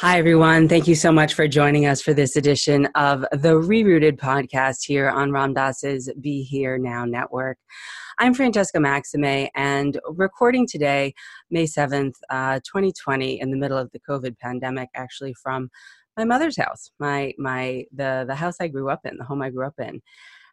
Hi, everyone. Thank you so much for joining us for this edition of the Rerooted podcast here on Ram Dass's Be Here Now network. I'm Francesca Maxime and recording today, May 7th, uh, 2020, in the middle of the COVID pandemic, actually from my mother's house, my, my, the, the house I grew up in, the home I grew up in.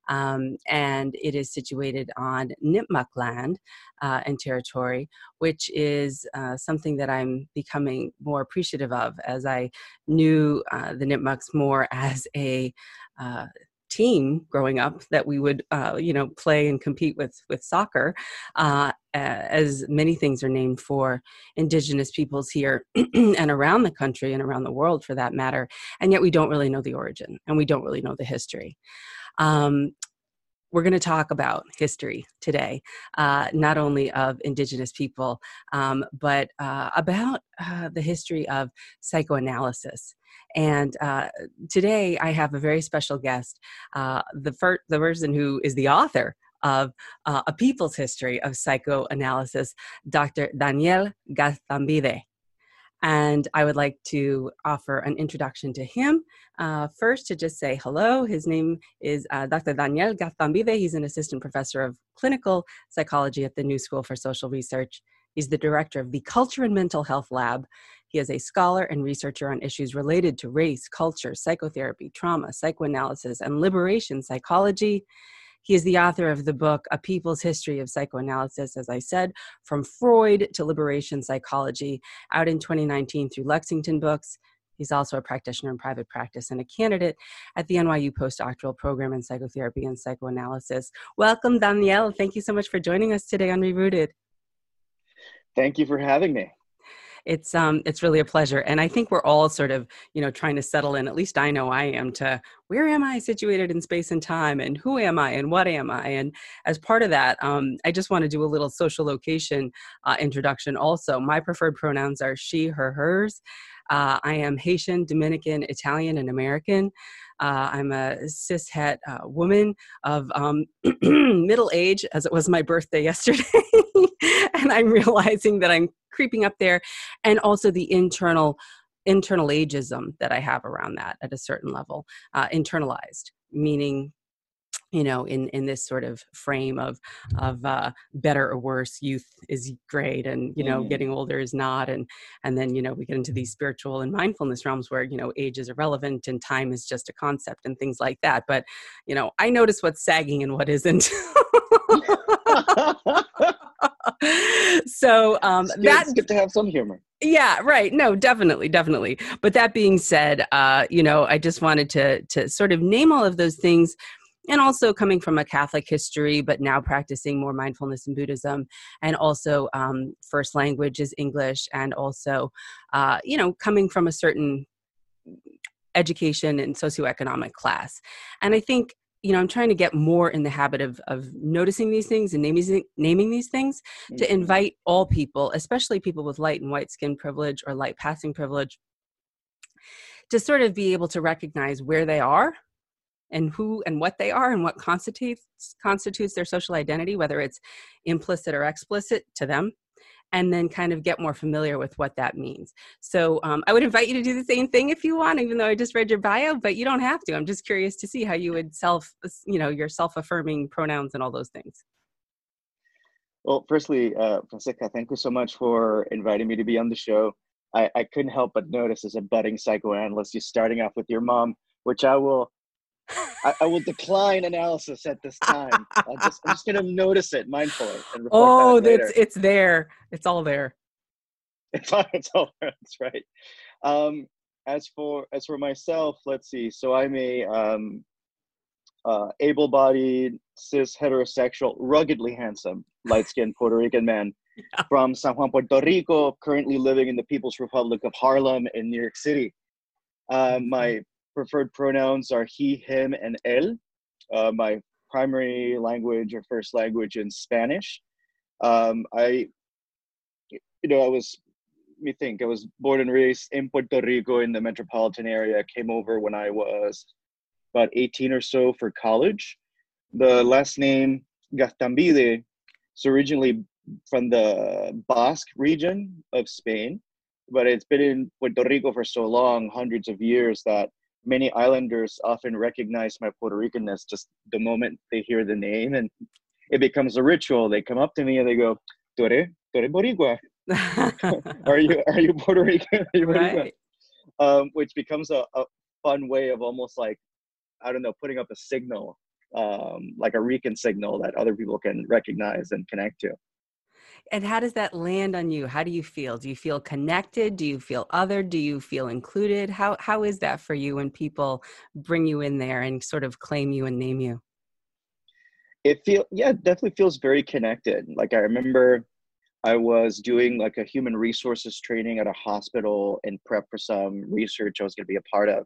Um, and it is situated on Nipmuc land uh, and territory, which is uh, something that I'm becoming more appreciative of as I knew uh, the Nipmucs more as a uh, team growing up that we would uh, you know play and compete with with soccer uh, as many things are named for indigenous peoples here and around the country and around the world for that matter and yet we don't really know the origin and we don't really know the history um, we're going to talk about history today, uh, not only of Indigenous people, um, but uh, about uh, the history of psychoanalysis. And uh, today I have a very special guest, uh, the, first, the person who is the author of uh, A People's History of Psychoanalysis, Dr. Daniel Gaztambide and I would like to offer an introduction to him. Uh, first, to just say hello. His name is uh, Dr. Daniel Gaztambide. He's an assistant professor of clinical psychology at the New School for Social Research. He's the director of the Culture and Mental Health Lab. He is a scholar and researcher on issues related to race, culture, psychotherapy, trauma, psychoanalysis, and liberation psychology. He is the author of the book A People's History of Psychoanalysis, as I said, from Freud to Liberation Psychology, out in 2019 through Lexington Books. He's also a practitioner in private practice and a candidate at the NYU postdoctoral program in psychotherapy and psychoanalysis. Welcome, Danielle. Thank you so much for joining us today on Rerooted. Thank you for having me it's um it's really a pleasure and i think we're all sort of you know trying to settle in at least i know i am to where am i situated in space and time and who am i and what am i and as part of that um, i just want to do a little social location uh, introduction also my preferred pronouns are she her hers uh, I am Haitian, Dominican, Italian, and American. Uh, I'm a cis het uh, woman of um, middle age, as it was my birthday yesterday. and I'm realizing that I'm creeping up there. And also the internal internal ageism that I have around that at a certain level, uh, internalized, meaning you know in in this sort of frame of of uh, better or worse youth is great and you know mm. getting older is not. And and then you know we get into these spiritual and mindfulness realms where you know age is irrelevant and time is just a concept and things like that. But you know i notice what's sagging and what isn't. So um it's that's good to have some humor. Yeah right. No definitely definitely. But that being said uh you know i just wanted to to sort of name all of those things and also coming from a Catholic history, but now practicing more mindfulness in Buddhism, and also um, first language is English, and also, uh, you know, coming from a certain education and socioeconomic class. And I think you know i'm trying to get more in the habit of of noticing these things and naming naming these things mm-hmm. to invite all people especially people with light and white skin privilege or light passing privilege to sort of be able to recognize where they are and who and what they are and what constitutes constitutes their social identity whether it's implicit or explicit to them and then kind of get more familiar with what that means. So um, I would invite you to do the same thing if you want, even though I just read your bio, but you don't have to. I'm just curious to see how you would self, you know, your self affirming pronouns and all those things. Well, firstly, uh, Francisca, thank you so much for inviting me to be on the show. I, I couldn't help but notice as a budding psychoanalyst, you're starting off with your mom, which I will I, I, will decline analysis at this time. I'll just, I'm just going to notice it mindfully. And oh, it it's it's there. It's all there. It's all, it's all there. That's right. Um, as for as for myself, let's see. So I'm a um, uh, able-bodied, cis, heterosexual, ruggedly handsome, light-skinned Puerto Rican man yeah. from San Juan, Puerto Rico, currently living in the People's Republic of Harlem in New York City. Uh, my preferred pronouns are he, him, and él. Uh, my primary language or first language in Spanish. Um, I, you know, I was, let me think, I was born and raised in Puerto Rico in the metropolitan area. I came over when I was about 18 or so for college. The last name, Gaztambide, is originally from the Basque region of Spain. but it's been in Puerto Rico for so long, hundreds of years, that many islanders often recognize my Puerto Ricanness just the moment they hear the name, and it becomes a ritual. They come up to me and they go, "Tore, Tore Boricua." are you are you Puerto Rican? You right. Um, which becomes a, a fun way of almost like I don't know, putting up a signal, um, like a Rican signal that other people can recognize and connect to. And how does that land on you? How do you feel? Do you feel connected? Do you feel other? Do you feel included? How how is that for you when people bring you in there and sort of claim you and name you? It feel yeah, it definitely feels very connected. Like I remember I was doing like a human resources training at a hospital in prep for some research I was going to be a part of.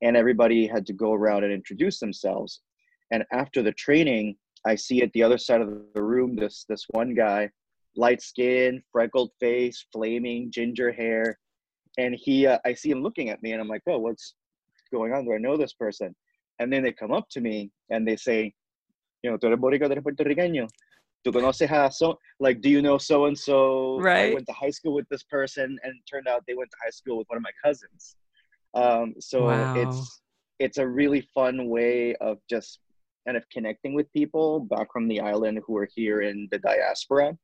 And everybody had to go around and introduce themselves. And after the training, I see at the other side of the room this this one guy, light skin, freckled face, flaming ginger hair, and he uh, I see him looking at me, and I'm like, oh, what's going on? Do I know this person? And then they come up to me and they say, you know, tú eres boricua, tú eres puertorriqueño. ¿Tú conoces a so? Like, do you know so and so? Right. I went to high school with this person, and it turned out they went to high school with one of my cousins. Um, so wow. it's it's a really fun way of just kind of connecting with people back from the island who are here in the diaspora.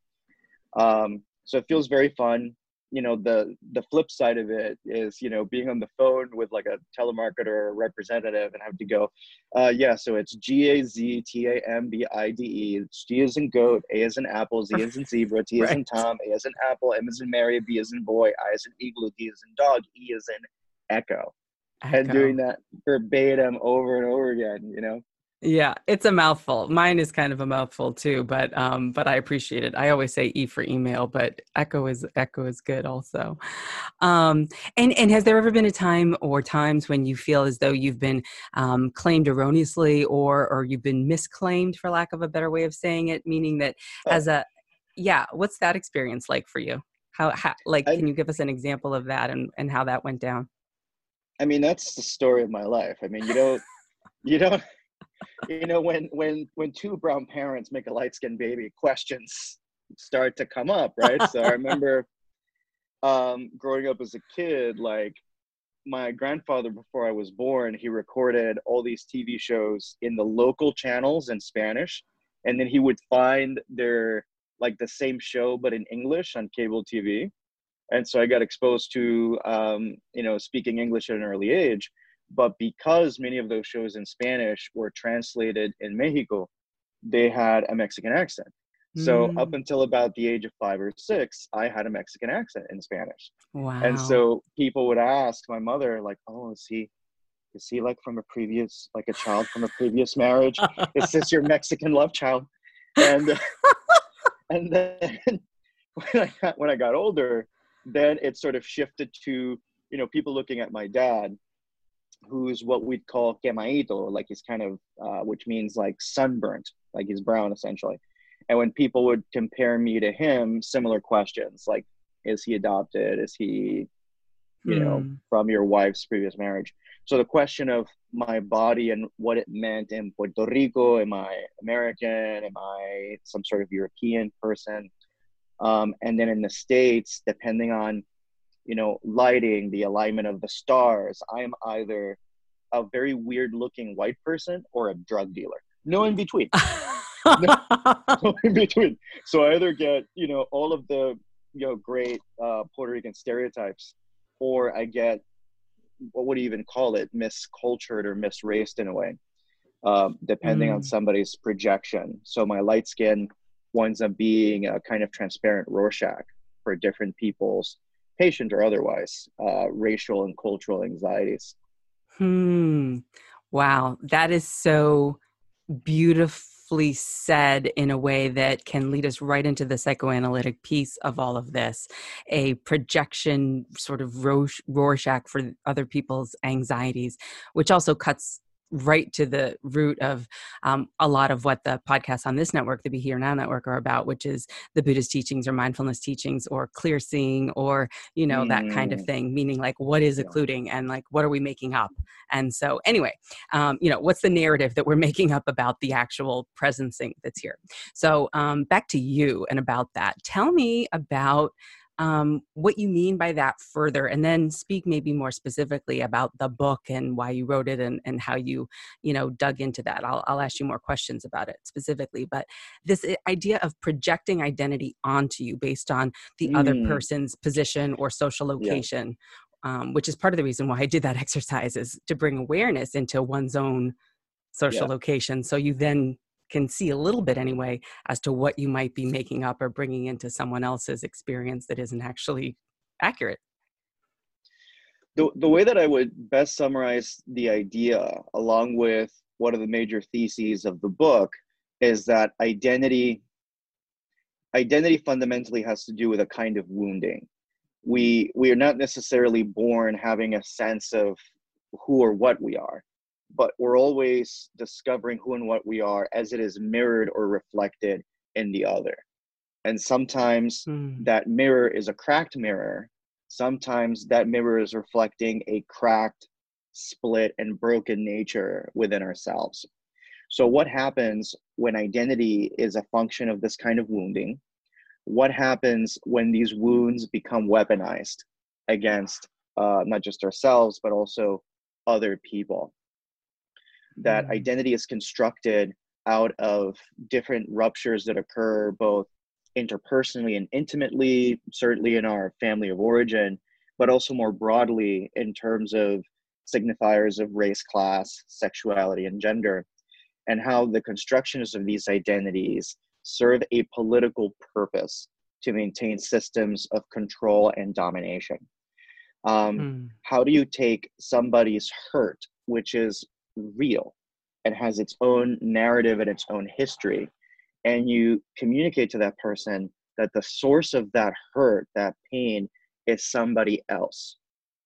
Um, so it feels very fun you know the the flip side of it is you know being on the phone with like a telemarketer or a representative and have to go uh yeah so it's g-a-z-t-a-m-b-i-d-e it's g as in goat a as in apple z as in zebra t as right. in tom a as in apple m as in mary b as in boy i as in igloo d as in dog e as in echo, echo. and doing that verbatim over and over again you know yeah, it's a mouthful. Mine is kind of a mouthful too, but um, but I appreciate it. I always say E for email, but Echo is Echo is good also. Um, and and has there ever been a time or times when you feel as though you've been um, claimed erroneously or or you've been misclaimed, for lack of a better way of saying it, meaning that oh. as a yeah, what's that experience like for you? How, how like I, can you give us an example of that and and how that went down? I mean, that's the story of my life. I mean, you don't you don't you know when when when two brown parents make a light skinned baby questions start to come up right? So i remember um growing up as a kid like my grandfather before i was born he recorded all these tv shows in the local channels in spanish and then he would find their like the same show but in english on cable tv and so i got exposed to um, you know speaking english at an early age but because many of those shows in Spanish were translated in Mexico, they had a Mexican accent. So mm. up until about the age of five or six, I had a Mexican accent in Spanish. Wow. And so people would ask my mother, like, "Oh, is he, is he like from a previous, like a child from a previous marriage? is this your Mexican love child?" And and then when I got when I got older, then it sort of shifted to you know people looking at my dad who's what we'd call quemadito, like he's kind of, uh, which means like sunburnt, like he's brown essentially. And when people would compare me to him, similar questions like, is he adopted? Is he, you know, hmm. from your wife's previous marriage? So the question of my body and what it meant in Puerto Rico, am I American? Am I some sort of European person? Um, and then in the States, depending on you know, lighting, the alignment of the stars. I am either a very weird looking white person or a drug dealer. No in between. no, no, in between. So I either get, you know, all of the, you know, great uh, Puerto Rican stereotypes, or I get, what would you even call it, miscultured or misraced in a way, um, depending mm. on somebody's projection. So my light skin winds up being a kind of transparent Rorschach for different people's patient or otherwise, uh, racial and cultural anxieties. Hmm. Wow. That is so beautifully said in a way that can lead us right into the psychoanalytic piece of all of this a projection sort of rorschach for other people's anxieties which also cuts right to the root of um, a lot of what the podcasts on this network, the Be Here Now network, are about, which is the Buddhist teachings or mindfulness teachings or clear seeing or, you know, mm. that kind of mm. thing, meaning like what is occluding and like what are we making up? And so, anyway, um, you know, what's the narrative that we're making up about the actual presencing that's here? So, um, back to you and about that. Tell me about um, what you mean by that further, and then speak maybe more specifically about the book and why you wrote it and, and how you, you know, dug into that. I'll, I'll ask you more questions about it specifically, but this idea of projecting identity onto you based on the mm. other person's position or social location. Yeah. Um, which is part of the reason why I did that exercise is to bring awareness into one's own social yeah. location. So you then can see a little bit anyway as to what you might be making up or bringing into someone else's experience that isn't actually accurate. The, the way that I would best summarize the idea, along with one of the major theses of the book, is that identity identity fundamentally has to do with a kind of wounding. We we are not necessarily born having a sense of who or what we are but we're always discovering who and what we are as it is mirrored or reflected in the other. And sometimes mm. that mirror is a cracked mirror. Sometimes that mirror is reflecting a cracked, split, and broken nature within ourselves. So, what happens when identity is a function of this kind of wounding? What happens when these wounds become weaponized against uh, not just ourselves, but also other people? That mm. identity is constructed out of different ruptures that occur both interpersonally and intimately, certainly in our family of origin, but also more broadly in terms of signifiers of race, class, sexuality, and gender, and how the constructions of these identities serve a political purpose to maintain systems of control and domination. Um, mm. How do you take somebody's hurt, which is real. And has its own narrative and its own history. And you communicate to that person that the source of that hurt that pain is somebody else.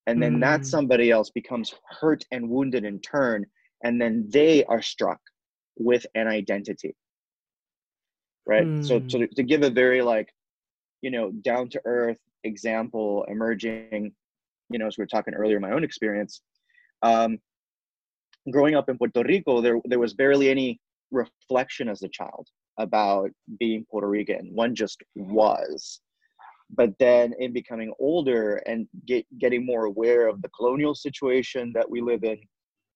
And then mm. that somebody else becomes hurt and wounded in turn and then they are struck with an identity. Right? Mm. so, so to, to give a very like you know down to earth example emerging you know as we were talking earlier my own experience um, growing up in Puerto Rico, there there was barely any reflection as a child about being Puerto Rican. One just was. But then in becoming older and get, getting more aware of the colonial situation that we live in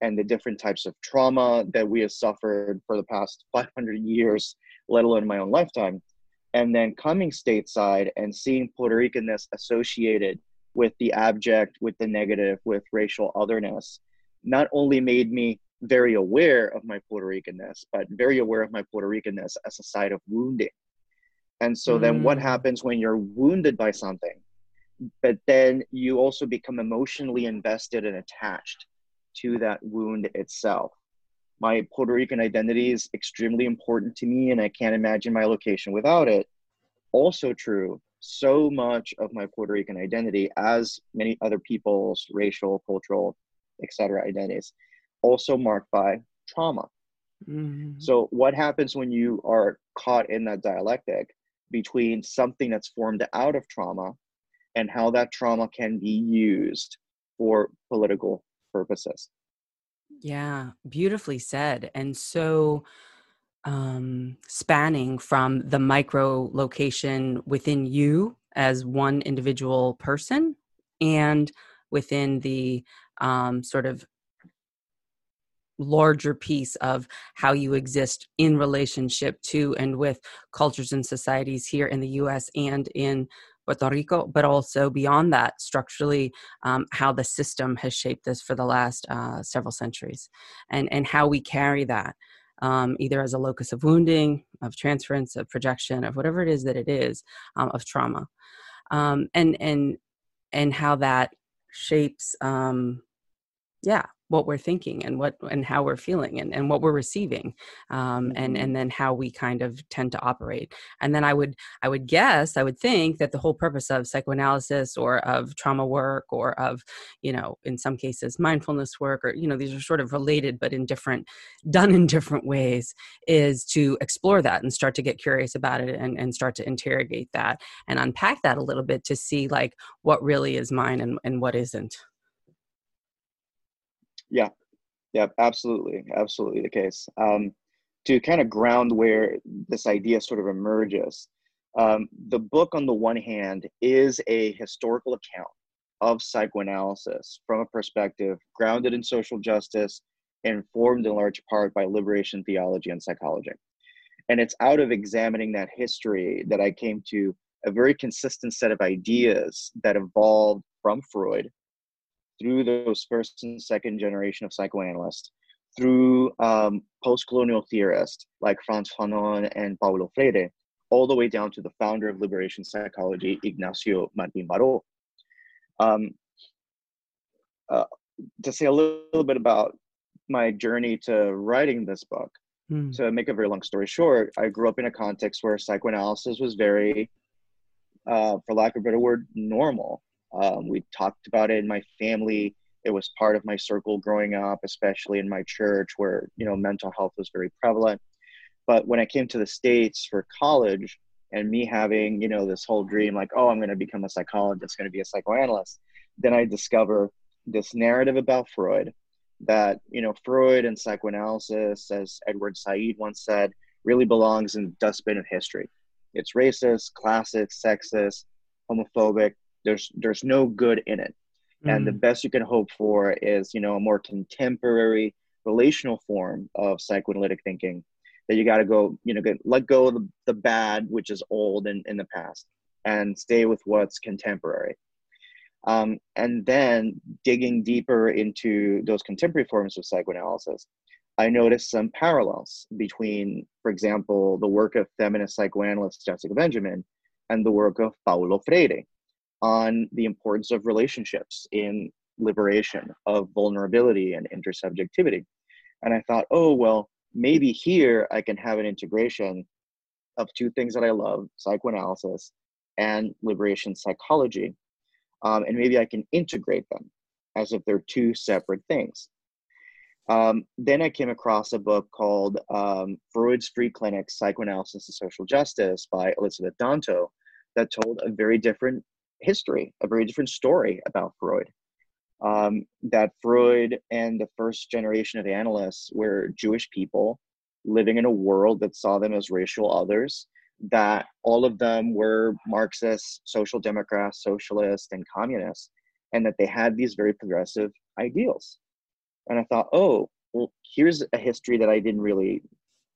and the different types of trauma that we have suffered for the past 500 years, let alone my own lifetime, and then coming stateside and seeing Puerto Ricanness associated with the abject, with the negative, with racial otherness, not only made me very aware of my Puerto Ricanness, but very aware of my Puerto Ricanness as a side of wounding. And so mm. then what happens when you're wounded by something? But then you also become emotionally invested and attached to that wound itself. My Puerto Rican identity is extremely important to me, and I can't imagine my location without it. Also, true, so much of my Puerto Rican identity, as many other people's racial, cultural, etc. identities, also marked by trauma. Mm-hmm. So, what happens when you are caught in that dialectic between something that's formed out of trauma and how that trauma can be used for political purposes? Yeah, beautifully said. And so, um, spanning from the micro location within you as one individual person and within the um, sort of larger piece of how you exist in relationship to and with cultures and societies here in the US and in Puerto Rico, but also beyond that, structurally, um, how the system has shaped this for the last uh, several centuries, and and how we carry that um, either as a locus of wounding, of transference, of projection, of whatever it is that it is, um, of trauma, um, and and and how that shapes um, yeah what we're thinking and what and how we're feeling and, and what we're receiving um, and mm-hmm. and then how we kind of tend to operate and then i would i would guess i would think that the whole purpose of psychoanalysis or of trauma work or of you know in some cases mindfulness work or you know these are sort of related but in different done in different ways is to explore that and start to get curious about it and, and start to interrogate that and unpack that a little bit to see like what really is mine and, and what isn't yeah, yeah, absolutely, absolutely the case. Um, to kind of ground where this idea sort of emerges, Um, the book, on the one hand, is a historical account of psychoanalysis from a perspective grounded in social justice, informed in large part by liberation theology and psychology. And it's out of examining that history that I came to a very consistent set of ideas that evolved from Freud through those first and second generation of psychoanalysts, through um, post-colonial theorists like Frantz Fanon and Paulo Freire, all the way down to the founder of liberation psychology, Ignacio Martin Baró. Um, uh, to say a little bit about my journey to writing this book, mm. to make a very long story short, I grew up in a context where psychoanalysis was very, uh, for lack of a better word, normal. Um, we talked about it in my family. It was part of my circle growing up, especially in my church, where you know mental health was very prevalent. But when I came to the states for college, and me having you know this whole dream, like, oh, I'm going to become a psychologist, going to be a psychoanalyst, then I discover this narrative about Freud that you know Freud and psychoanalysis, as Edward Said once said, really belongs in the dustbin of history. It's racist, classist, sexist, homophobic. There's there's no good in it, mm. and the mm. best you can hope for is you know a more contemporary relational form of psychoanalytic thinking that you got to go you know get, let go of the, the bad which is old and in the past and stay with what's contemporary um, and then digging deeper into those contemporary forms of psychoanalysis, I noticed some parallels between, for example, the work of feminist psychoanalyst Jessica Benjamin and the work of Paulo Freire on the importance of relationships in liberation, of vulnerability and intersubjectivity. And I thought, oh, well, maybe here I can have an integration of two things that I love psychoanalysis and liberation psychology um, and maybe I can integrate them as if they're two separate things. Um, then I came across a book called um, Freud's Free Clinic Psychoanalysis and Social Justice by Elizabeth Danto that told a very different history, a very different story about Freud. Um, that Freud and the first generation of analysts were Jewish people living in a world that saw them as racial others that all of them were Marxists, social democrats, socialists, and communists, and that they had these very progressive ideals. And I thought, oh, well, here's a history that I didn't really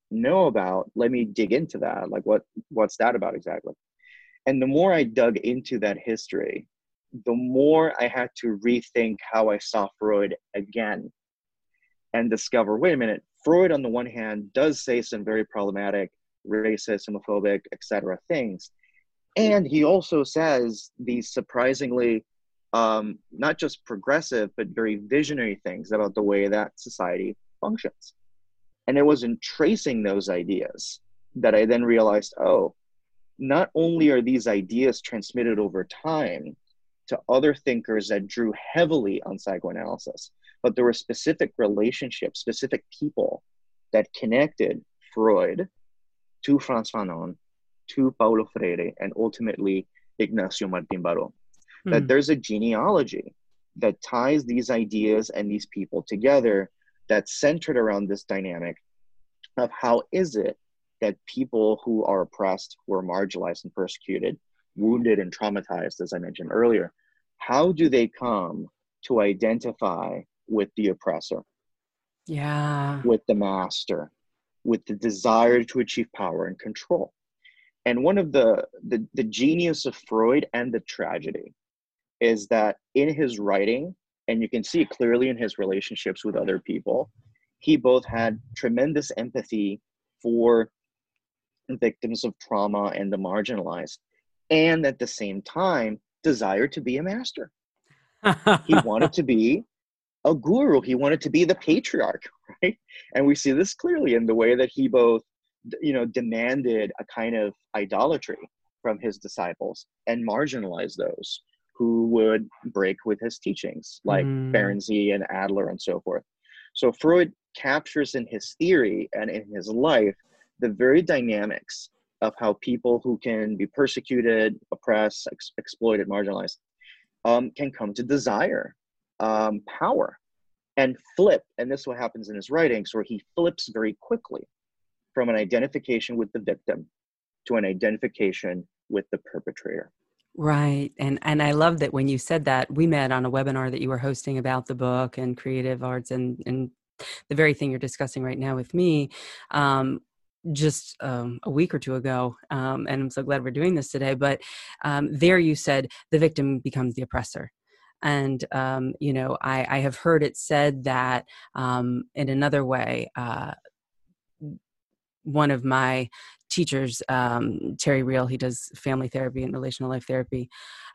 know about. Let me dig into that. Like, what what's that about exactly? And the more I dug into that history, the more I had to rethink how I saw Freud again and discover wait a minute, Freud, on the one hand, does say some very problematic racist, homophobic, etc. things. And he also says these surprisingly um, not just progressive, but very visionary things about the way that society functions. And it was in tracing those ideas that I then realized oh, not only are these ideas transmitted over time to other thinkers that drew heavily on psychoanalysis, but there were specific relationships, specific people that connected Freud to Frantz Fanon, to Paulo Freire, and ultimately Ignacio Martin Baró. Mm. That hmm. there's a genealogy that ties these ideas and these people together that's centered around this dynamic of how is it that people who are oppressed, who are marginalized and persecuted, wounded and traumatized, as I mentioned earlier, how do they come to identify with the oppressor? Yeah. With the master, with the desire to achieve power and control. And one of the, the, the genius of Freud and the tragedy is that in his writing, and you can see clearly in his relationships with other people, he both had tremendous empathy for victims of trauma and the marginalized, and at the same time, desire to be a master. he wanted to be a guru. He wanted to be the patriarch, right? And we see this clearly in the way that he both, you know, demanded a kind of idolatry from his disciples and marginalized those who would break with his teachings, like mm. Ferenczi and Adler and so forth. So Freud captures in his theory and in his life the very dynamics of how people who can be persecuted, oppressed, ex- exploited, marginalized, um, can come to desire um, power and flip. And this is what happens in his writings, where he flips very quickly from an identification with the victim to an identification with the perpetrator. Right. And and I love that when you said that, we met on a webinar that you were hosting about the book and creative arts and and the very thing you're discussing right now with me. Um, just um, a week or two ago, um, and I'm so glad we're doing this today. But um, there, you said the victim becomes the oppressor, and um, you know, I, I, have heard it said that um, in another way. Uh, one of my teachers, um, Terry Real, he does family therapy and relational life therapy.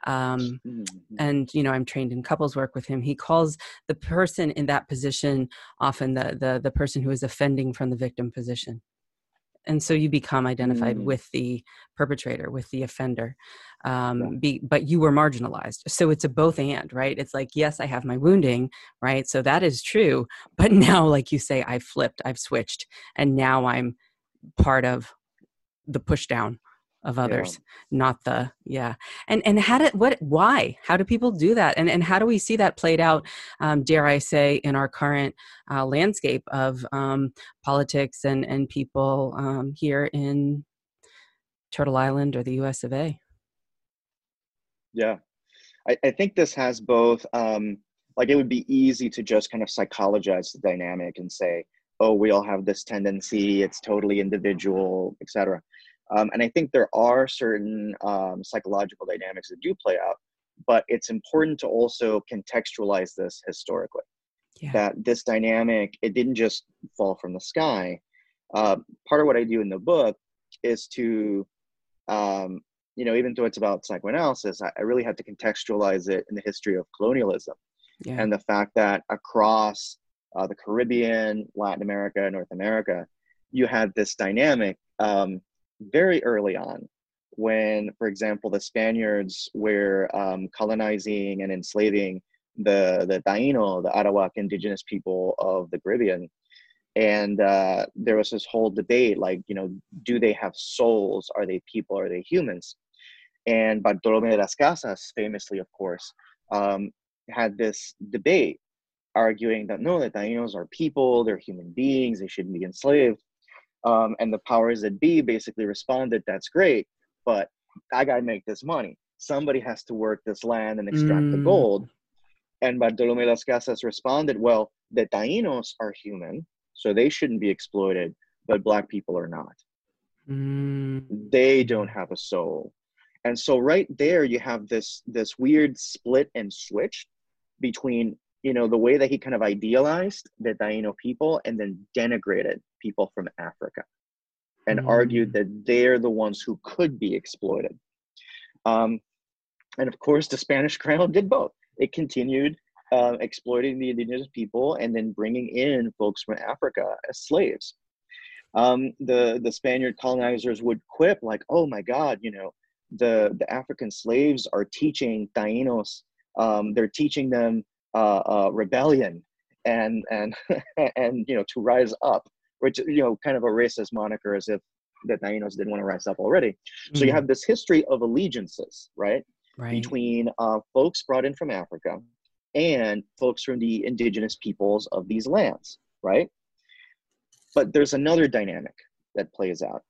Um, mm-hmm. and, you know, I'm trained in couples work with him. He calls the person in that position often the, the, the person who is offending from the victim position. And so you become identified mm. with the perpetrator, with the offender. Um, yeah. be, but you were marginalized. So it's a both and, right? It's like, yes, I have my wounding, right? So that is true. But now, like you say, I've flipped, I've switched, and now I'm part of the push down of others yeah. not the yeah. And and how did what why? How do people do that? And and how do we see that played out um, dare i say in our current uh, landscape of um, politics and and people um, here in turtle island or the us of a? Yeah. I, I think this has both um, like it would be easy to just kind of psychologize the dynamic and say oh, we all have this tendency, it's totally individual, etc. Um, and I think there are certain um, psychological dynamics that do play out, but it's important to also contextualize this historically. Yeah. That this dynamic, it didn't just fall from the sky. Uh, part of what I do in the book is to, um, you know, even though it's about psychoanalysis, I, I, really had to contextualize it in the history of colonialism yeah. and the fact that across uh, the Caribbean, Latin America, North America, you had this dynamic um, very early on when, for example, the Spaniards were um, colonizing and enslaving the, the Taino, the Arawak indigenous people of the Caribbean. And uh, there was this whole debate like, you know, do they have souls? Are they people? Are they humans? And Bartolome de las Casas, famously, of course, um, had this debate arguing that no, the Tainos are people, they're human beings, they shouldn't be enslaved. Um, and the powers that be basically responded, that's great, but I got to make this money. Somebody has to work this land and extract mm. the gold. And Bartolome Las Casas responded, well, the Tainos are human, so they shouldn't be exploited, but Black people are not. Mm. They don't have a soul. And so right there you have this this weird split and switch between you know, the way that he kind of idealized the Taino people and then denigrated people from Africa and mm. argued that they're the ones who could be exploited. Um, and of course, the Spanish crown did both. It continued uh, exploiting the indigenous people and then bringing in folks from Africa as slaves. Um, the the Spaniard colonizers would quip like, "Oh my God, you know, the the African slaves are teaching Tainos. Um, they're teaching them uh, uh, rebellion and and and you know to rise up, which you know kind of a racist moniker as if the Tainos didn't want to rise up already. Mm-hmm. So you mm. have this history of allegiances, right, right. between uh, folks brought in from Africa and folks from the indigenous peoples of these lands, right? But there's another dynamic that plays out.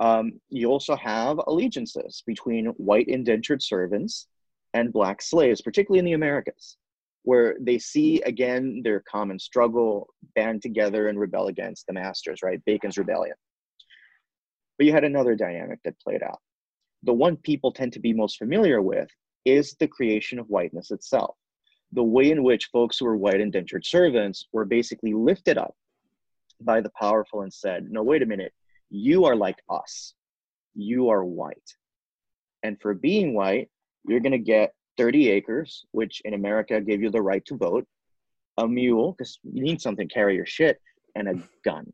Um, you also have allegiances between white indentured servants and black slaves, particularly in the Americas where they see again their common struggle, band together and rebel against the masters, right? Bacon's rebellion. But you had another dynamic that played out. The one people tend to be most familiar with is the creation of whiteness itself. The way in which folks who were white indentured servants were basically lifted up by the powerful and said, No, wait a minute, you are like us. You are white. And for being white, you're going to get 30 acres, which in America gave you the right to vote, a mule, because you need something to carry your shit, and a gun.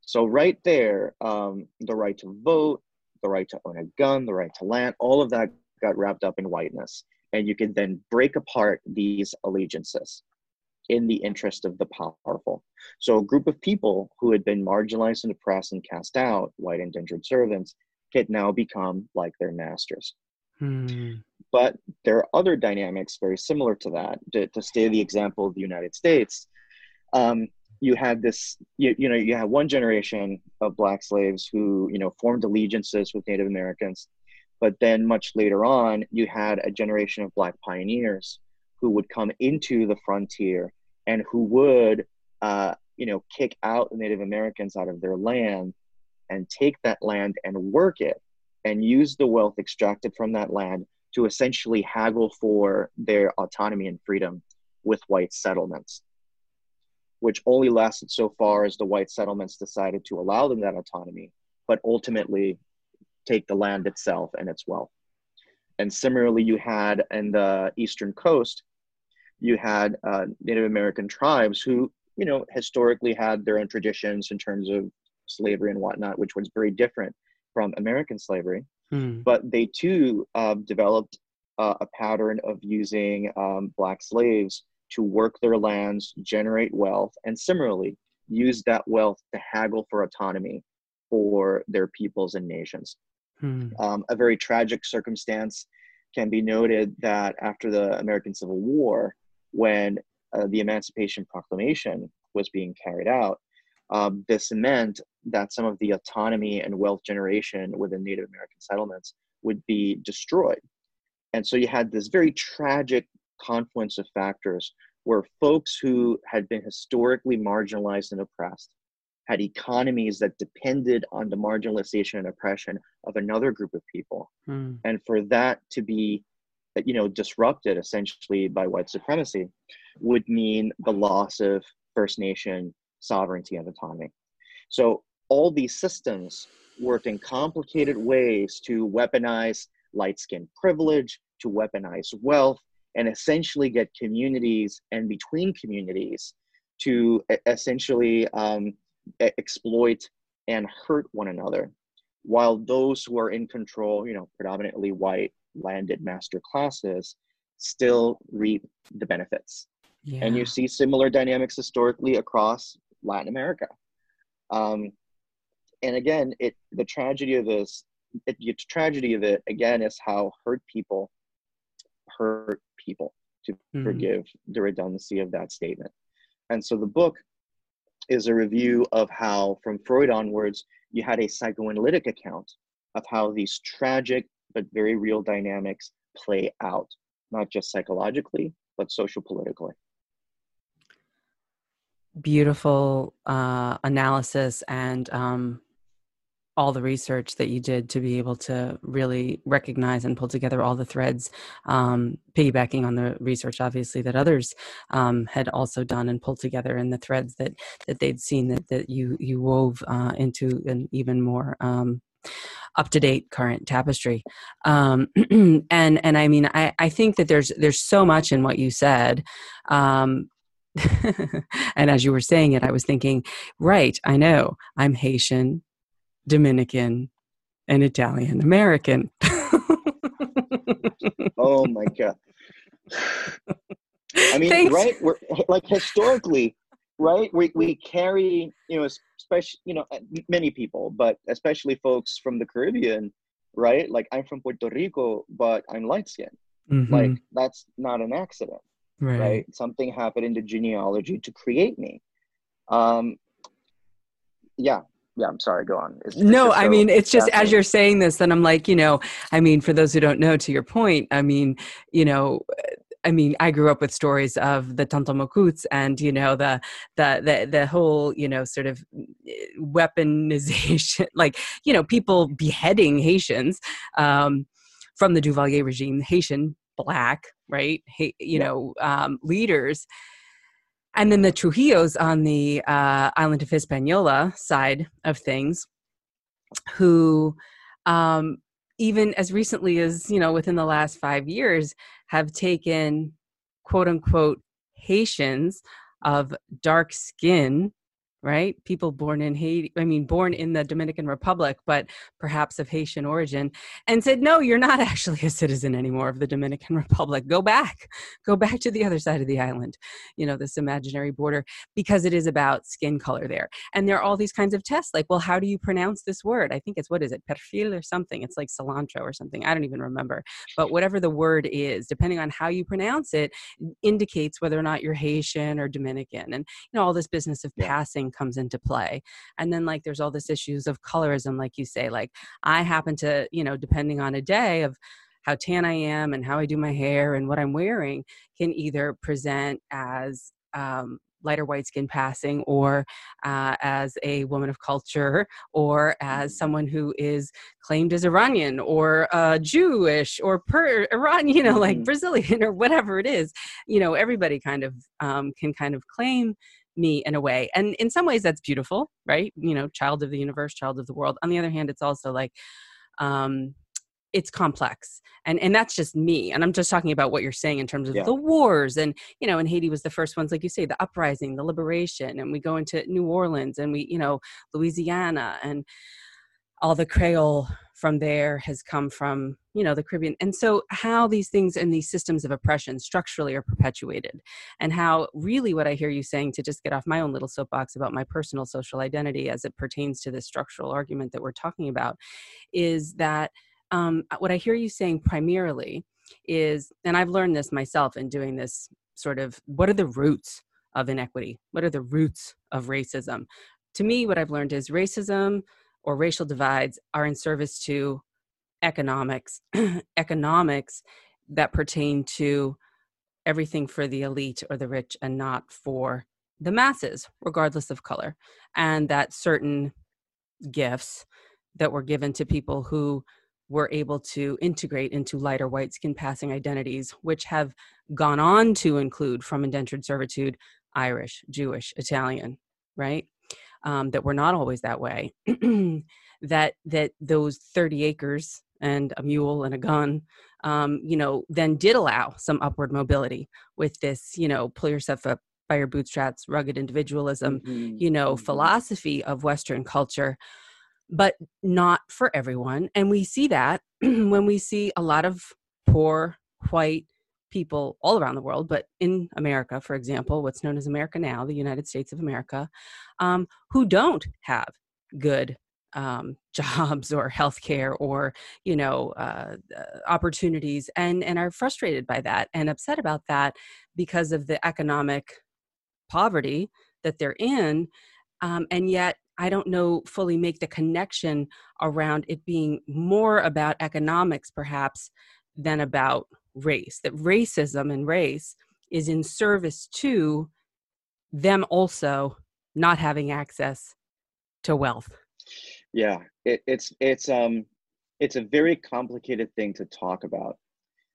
So, right there, um, the right to vote, the right to own a gun, the right to land, all of that got wrapped up in whiteness. And you could then break apart these allegiances in the interest of the powerful. So, a group of people who had been marginalized and oppressed and cast out, white indentured servants, could now become like their masters. Hmm. But there are other dynamics very similar to that. To, to stay the example of the United States, um, you had this you, you know you had one generation of black slaves who you know formed allegiances with native americans but then much later on you had a generation of black pioneers who would come into the frontier and who would uh, you know kick out native americans out of their land and take that land and work it and use the wealth extracted from that land to essentially haggle for their autonomy and freedom with white settlements which only lasted so far as the white settlements decided to allow them that autonomy, but ultimately take the land itself and its wealth. And similarly, you had in the eastern coast, you had uh, Native American tribes who, you know, historically had their own traditions in terms of slavery and whatnot, which was very different from American slavery. Hmm. But they too uh, developed uh, a pattern of using um, black slaves to work their lands, generate wealth, and similarly use that wealth to haggle for autonomy for their peoples and nations. Hmm. Um, a very tragic circumstance can be noted that after the American Civil War, when uh, the Emancipation Proclamation was being carried out, um, this meant that some of the autonomy and wealth generation within Native American settlements would be destroyed. And so you had this very tragic confluence of factors where folks who had been historically marginalized and oppressed had economies that depended on the marginalization and oppression of another group of people hmm. and for that to be you know disrupted essentially by white supremacy would mean the loss of first nation sovereignty and autonomy so all these systems worked in complicated ways to weaponize light skin privilege to weaponize wealth and essentially get communities and between communities to essentially um, exploit and hurt one another. While those who are in control you know predominantly white landed master classes still reap the benefits. Yeah. and you see similar dynamics historically across latin america. Um, and again it the tragedy of this it, the tragedy of it again is how hurt people hurt people to mm-hmm. forgive the redundancy of that statement. And so the book is a review of how, from Freud onwards, you had a psychoanalytic account of how these tragic but very real dynamics play out, not just psychologically, but social politically. Beautiful uh, analysis and um, all the research that you did to be able to really recognize and pull together all the threads, um, piggybacking on the research, obviously, that others um, had also done and pulled together, and the threads that that they'd seen that that you you wove uh, into an even more um, up to date current tapestry. Um, and and i mean I, I think that there's there's so much in what you said um, and as you were saying it i was thinking right i know i'm haitian Dominican, and Italian American. oh my god. I mean, Thanks. right? We're like historically, right? We we carry, you know, especially, you know, many people, but especially folks from the Caribbean, right? Like I'm from Puerto Rico, but I'm light skinned. Mm-hmm. Like that's not an accident, right. right? Something happened in the genealogy to create me. Um, yeah, yeah i'm sorry go on it's, no it's so i mean it's just as you're saying this then i'm like you know i mean for those who don't know to your point i mean you know I mean, I grew up with stories of the Tonton Macoutes and you know the the the the whole you know sort of eh, weaponization, like you know people beheading Haitians um, from the Duvalier regime, Haitian black, right? Ha- you yeah. know um, leaders and then the Trujillos on the uh, island of Hispaniola side of things, who um, even as recently as you know within the last five years have taken quote unquote Haitians of dark skin right? People born in Haiti, I mean, born in the Dominican Republic, but perhaps of Haitian origin, and said, no, you're not actually a citizen anymore of the Dominican Republic. Go back, go back to the other side of the island, you know, this imaginary border, because it is about skin color there. And there are all these kinds of tests like, well, how do you pronounce this word? I think it's, what is it, perfil or something? It's like cilantro or something. I don't even remember. But whatever the word is, depending on how you pronounce it, indicates whether or not you're Haitian or Dominican. And, you know, all this business of yeah. passing comes into play and then like there's all this issues of colorism like you say like i happen to you know depending on a day of how tan i am and how i do my hair and what i'm wearing can either present as um, lighter white skin passing or uh, as a woman of culture or as mm-hmm. someone who is claimed as Iranian or uh, Jewish or per Iran, you know, like mm-hmm. Brazilian or whatever it is. You know, everybody kind of um, can kind of claim me in a way. And in some ways that's beautiful, right? You know, child of the universe, child of the world. On the other hand, it's also like um it's complex and and that's just me and i'm just talking about what you're saying in terms of yeah. the wars and you know and haiti was the first ones like you say the uprising the liberation and we go into new orleans and we you know louisiana and all the creole from there has come from you know the caribbean. And so how these things and these systems of oppression structurally are perpetuated and how really what i hear you saying to just get off my own little soapbox about my personal social identity as it pertains to this structural argument that we're talking about is that um, what i hear you saying primarily is and i've learned this myself in doing this sort of what are the roots of inequity? What are the roots of racism? To me what i've learned is racism or racial divides are in service to economics economics that pertain to everything for the elite or the rich and not for the masses regardless of color. And that certain gifts that were given to people who were able to integrate into lighter white skin passing identities which have gone on to include from indentured servitude irish jewish italian right um, that we're not always that way that that those 30 acres and a mule and a gun um, you know then did allow some upward mobility with this you know pull yourself up by your bootstraps rugged individualism mm-hmm. you know mm-hmm. philosophy of western culture but not for everyone and we see that when we see a lot of poor white people all around the world, but in America, for example, what's known as America now, the United States of America, um, who don't have good um, jobs or healthcare or you know uh, uh, opportunities, and and are frustrated by that and upset about that because of the economic poverty that they're in, um, and yet I don't know fully make the connection around it being more about economics, perhaps, than about race, that racism and race is in service to them also not having access to wealth. Yeah, it, it's it's um it's a very complicated thing to talk about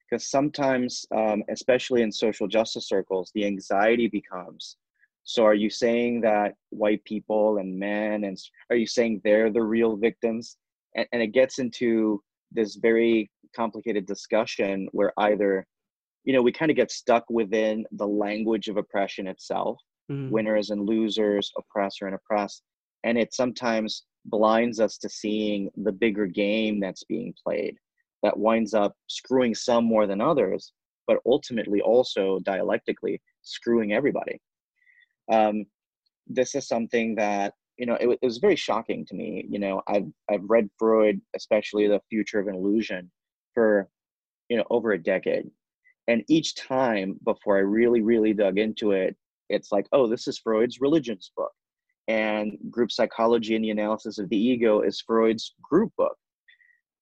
because sometimes, um, especially in social justice circles, the anxiety becomes. So, are you saying that white people and men, and are you saying they're the real victims? And, and it gets into this very complicated discussion where either you know we kind of get stuck within the language of oppression itself mm-hmm. winners and losers oppressor and oppressed and it sometimes blinds us to seeing the bigger game that's being played that winds up screwing some more than others but ultimately also dialectically screwing everybody um, this is something that you know it, it was very shocking to me you know i've i've read freud especially the future of an illusion for you know over a decade. And each time before i really really dug into it it's like oh this is freud's religions book. And group psychology and the analysis of the ego is freud's group book.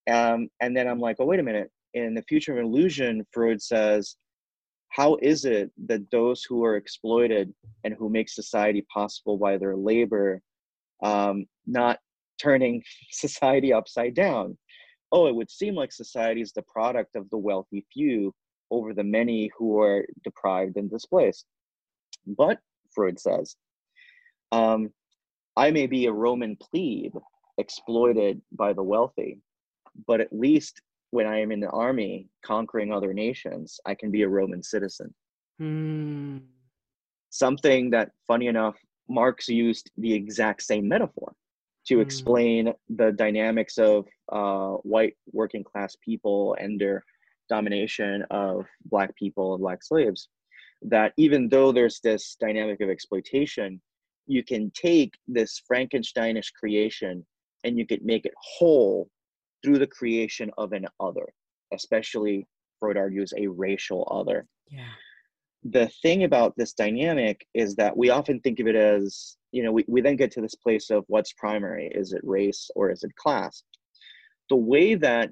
Um, and then i'm like oh wait a minute. In the future of illusion freud says how is it that those who are exploited and who make society possible by their labor um, not turning society upside down oh, it would seem like society is the product of the wealthy few over the many who are deprived and displaced. But, Freud says, um, I may be a Roman plebe exploited by the wealthy, but at least when I am in the army conquering other nations, I can be a Roman citizen. Hmm. Something that, funny enough, Marx used the exact same metaphor to Mm. explain the dynamics of uh, white working class people and their domination of black people and black slaves. That even though there's this dynamic of exploitation, you can take this Frankensteinish creation and you could make it whole through the creation of an other, especially Freud argues a racial other. Yeah. The thing about this dynamic is that we often think of it as, you know, we, we then get to this place of what's primary. Is it race or is it class? The way that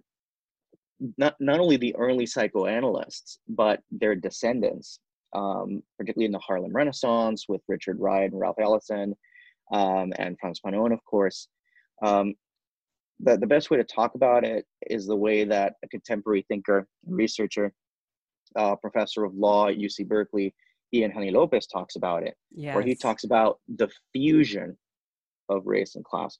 not, not only the early psychoanalysts, but their descendants, um, particularly in the Harlem Renaissance with Richard Wright and Ralph Ellison um, and Frantz Fanon, of course, um, the, the best way to talk about it is the way that a contemporary thinker researcher, uh, professor of law at UC Berkeley, Ian Haney Lopez talks about it, Yes. where he talks about the fusion of race and class.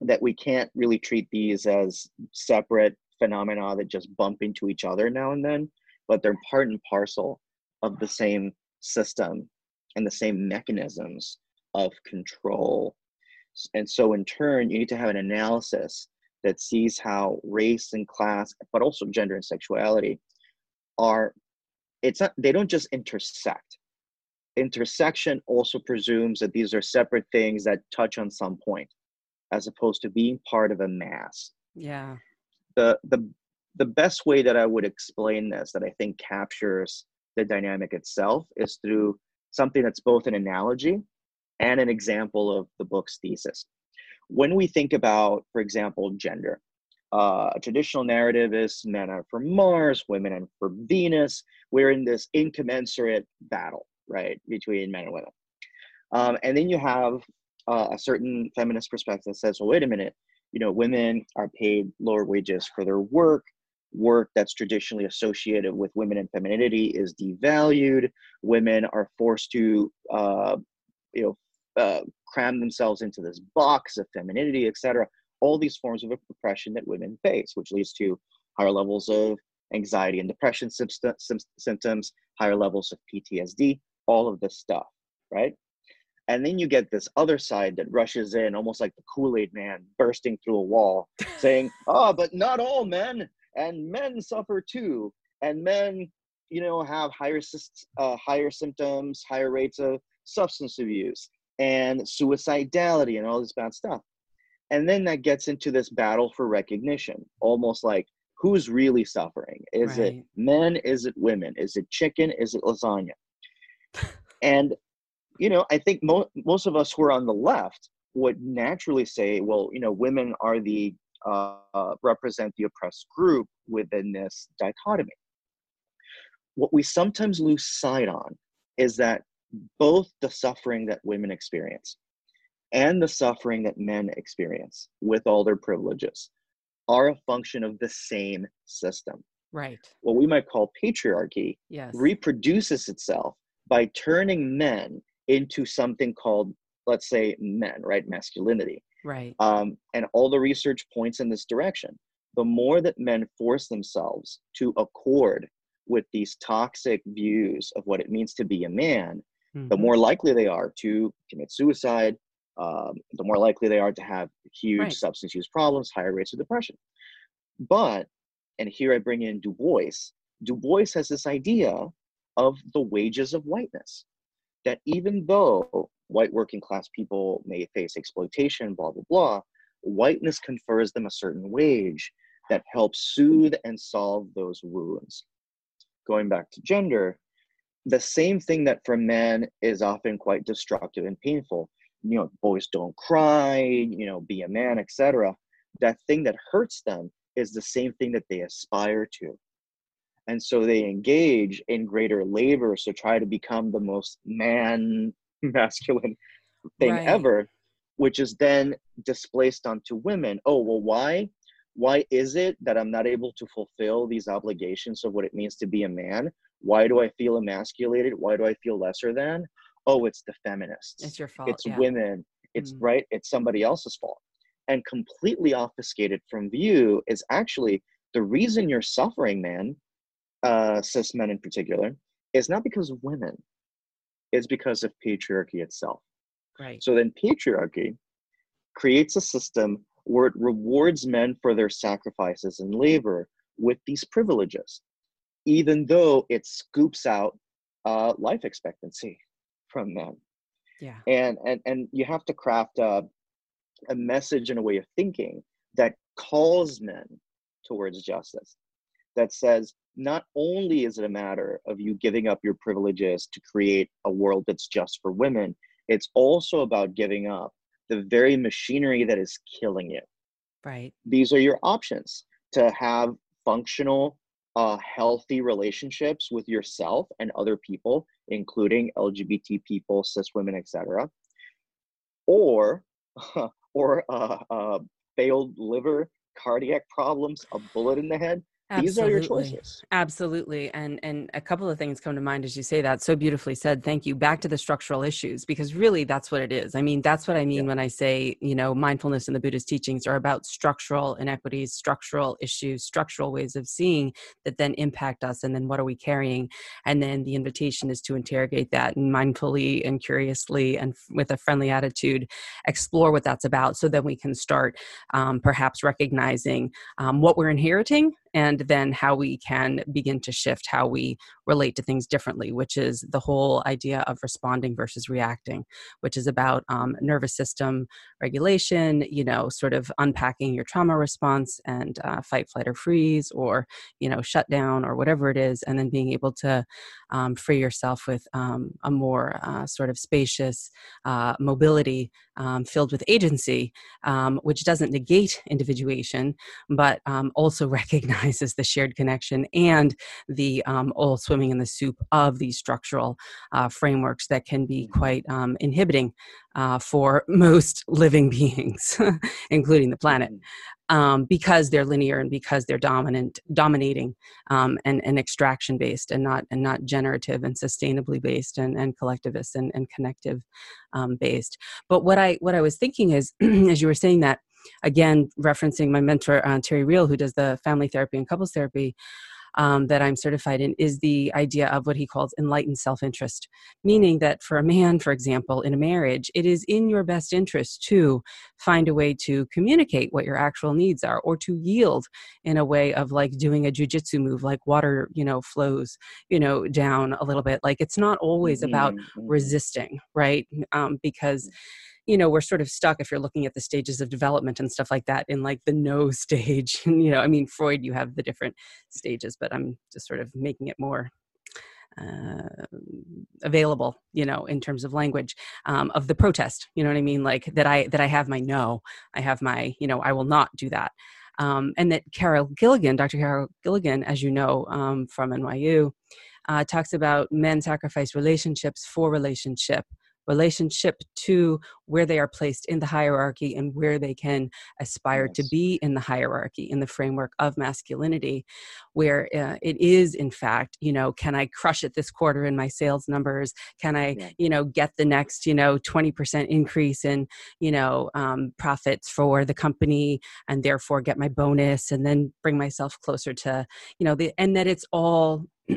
That we can't really treat these as separate phenomena that just bump into each other now and then, but they're part and parcel of the same system and the same mechanisms of control. And so, in turn, you need to have an analysis that sees how race and class, but also gender and sexuality, are it's not they don't just intersect. Intersection also presumes that these are separate things that touch on some point, as opposed to being part of a mass Yeah. the the the best way that I would explain this that I think captures the dynamic itself is through something that's both an analogy and an example of the book's thesis. When we think about, for example, gender, uh, a traditional narrative is men are for Mars, women are for Venus. We're in this incommensurate battle, right, between men and women. Um, and then you have uh, a certain feminist perspective that says, well, wait a minute, you know, women are paid lower wages for their work. Work that's traditionally associated with women and femininity is devalued. Women are forced to, uh, you know, uh, cram themselves into this box of femininity, etc. All these forms of oppression that women face, which leads to higher levels of anxiety and depression symptoms, higher levels of PTSD, all of this stuff, right? And then you get this other side that rushes in, almost like the Kool Aid man bursting through a wall, saying, "Oh, but not all men, and men suffer too, and men, you know, have higher uh, higher symptoms, higher rates of substance abuse, and suicidality, and all this bad stuff." And then that gets into this battle for recognition, almost like who's really suffering? Is Right. it men? Is it women? Is it chicken? Is it lasagna? and you know, I think mo- most of us who are on the left would naturally say, well, you know, women are the uh, uh, represent the oppressed group within this dichotomy. What we sometimes lose sight on is that both the suffering that women experience and the suffering that men experience with all their privileges are a function of the same system. Right. What we might call patriarchy Yes. reproduces itself by turning men into something called, let's say, men, right? Masculinity. right. Um, and all the research points in this direction. The more that men force themselves to accord with these toxic views of what it means to be a man, the Mhm. more likely they are to commit suicide, um, the more likely they are to have huge Right. substance use problems, higher rates of depression. But, and here I bring in Du Bois, Du Bois has this idea of the wages of whiteness. That even though white working class people may face exploitation, blah, blah, blah, whiteness confers them a certain wage that helps soothe and solve those wounds. Going back to gender, the same thing that for men is often quite destructive and painful. You know, boys don't cry, you know, be a man, etc. That thing that hurts them is the same thing that they aspire to. And so they engage in greater labor to try to become the most man masculine thing Right. ever, which is then displaced onto women. Oh, well, why? Why is it that I'm not able to fulfill these obligations of what it means to be a man? Why do I feel emasculated? Why do I feel lesser than? Oh, it's the feminists. It's your fault. it's yeah. women. It's Mm. right. It's somebody else's fault. And completely obfuscated from view is actually the reason you're suffering, man, uh, cis men in particular, is not because of women. It's because of patriarchy itself. Right. So then patriarchy creates a system where it rewards men for their sacrifices and labor with these privileges, even though it scoops out uh, life expectancy from men. Yeah. And and and you have to craft a, a message and a way of thinking that calls men towards justice, that says not only is it a matter of you giving up your privileges to create a world that's just for women, it's also about giving up the very machinery that is killing you. Right. These are your options to have functional, uh, healthy relationships with yourself and other people, including LGBT people, cis women, etc. Or, or uh, uh, failed liver, cardiac problems, a bullet in the head, these are your choices absolutely and and a couple of things come to mind as you say that so beautifully said thank you back to the structural issues because really that's what it is i mean that's what i mean yeah. when i say you know mindfulness and the buddhist teachings are about structural inequities structural issues structural ways of seeing that then impact us and then what are we carrying and then the invitation is to interrogate that and mindfully and curiously and with a friendly attitude explore what that's about so then we can start um, perhaps recognizing um, what we're inheriting and then how we can begin to shift how we relate to things differently, which is the whole idea of responding versus reacting, which is about um, nervous system regulation, you know, sort of unpacking your trauma response and uh, fight, flight, or freeze, or, you know, shut down or whatever it is, and then being able to um, free yourself with um, a more uh, sort of spacious uh, mobility um, filled with agency, um, which doesn't negate individuation, but um, also recognizes the shared connection and the um, all swimming in the soup of these structural uh, frameworks that can be quite um, inhibiting uh, for most living beings, including the planet. Mm-hmm um, because they're linear and because they're dominant, dominating, um, and, and extraction based, and not and not generative and sustainably based, and, and collectivist and, and connective um, based. But what I what I was thinking is, as you were saying that, again referencing my mentor uh, Terry Real, who does the family therapy and couples therapy um, that I'm certified in is the idea of what he calls enlightened self interest, meaning that for a man, for example, in a marriage, it is in your best interest to find a way to communicate what your actual needs are or to yield in a way of like doing a jujitsu move, like water, you know, flows, you know, down a little bit. Like it's not always mm-hmm. about mm-hmm. resisting, right? Um, because you know we're sort of stuck if you're looking at the stages of development and stuff like that in like the no stage. You know i mean freud you have the different stages but i'm just sort of making it more uh, available you know in terms of language um, of the protest you know what i mean? Like that i that i have my no i have my you know i will not do that. Um, and that carol gilligan dr carol gilligan as you know um, from nyu uh, talks about men sacrifice relationships for relationship relationship to where they are placed in the hierarchy and where they can aspire yes. to be in the hierarchy in the framework of masculinity where uh, it is in fact you know can i crush it this quarter in my sales numbers can i yeah. you know get the next you know 20% increase in you know um, profits for the company and therefore get my bonus and then bring myself closer to you know the and that it's all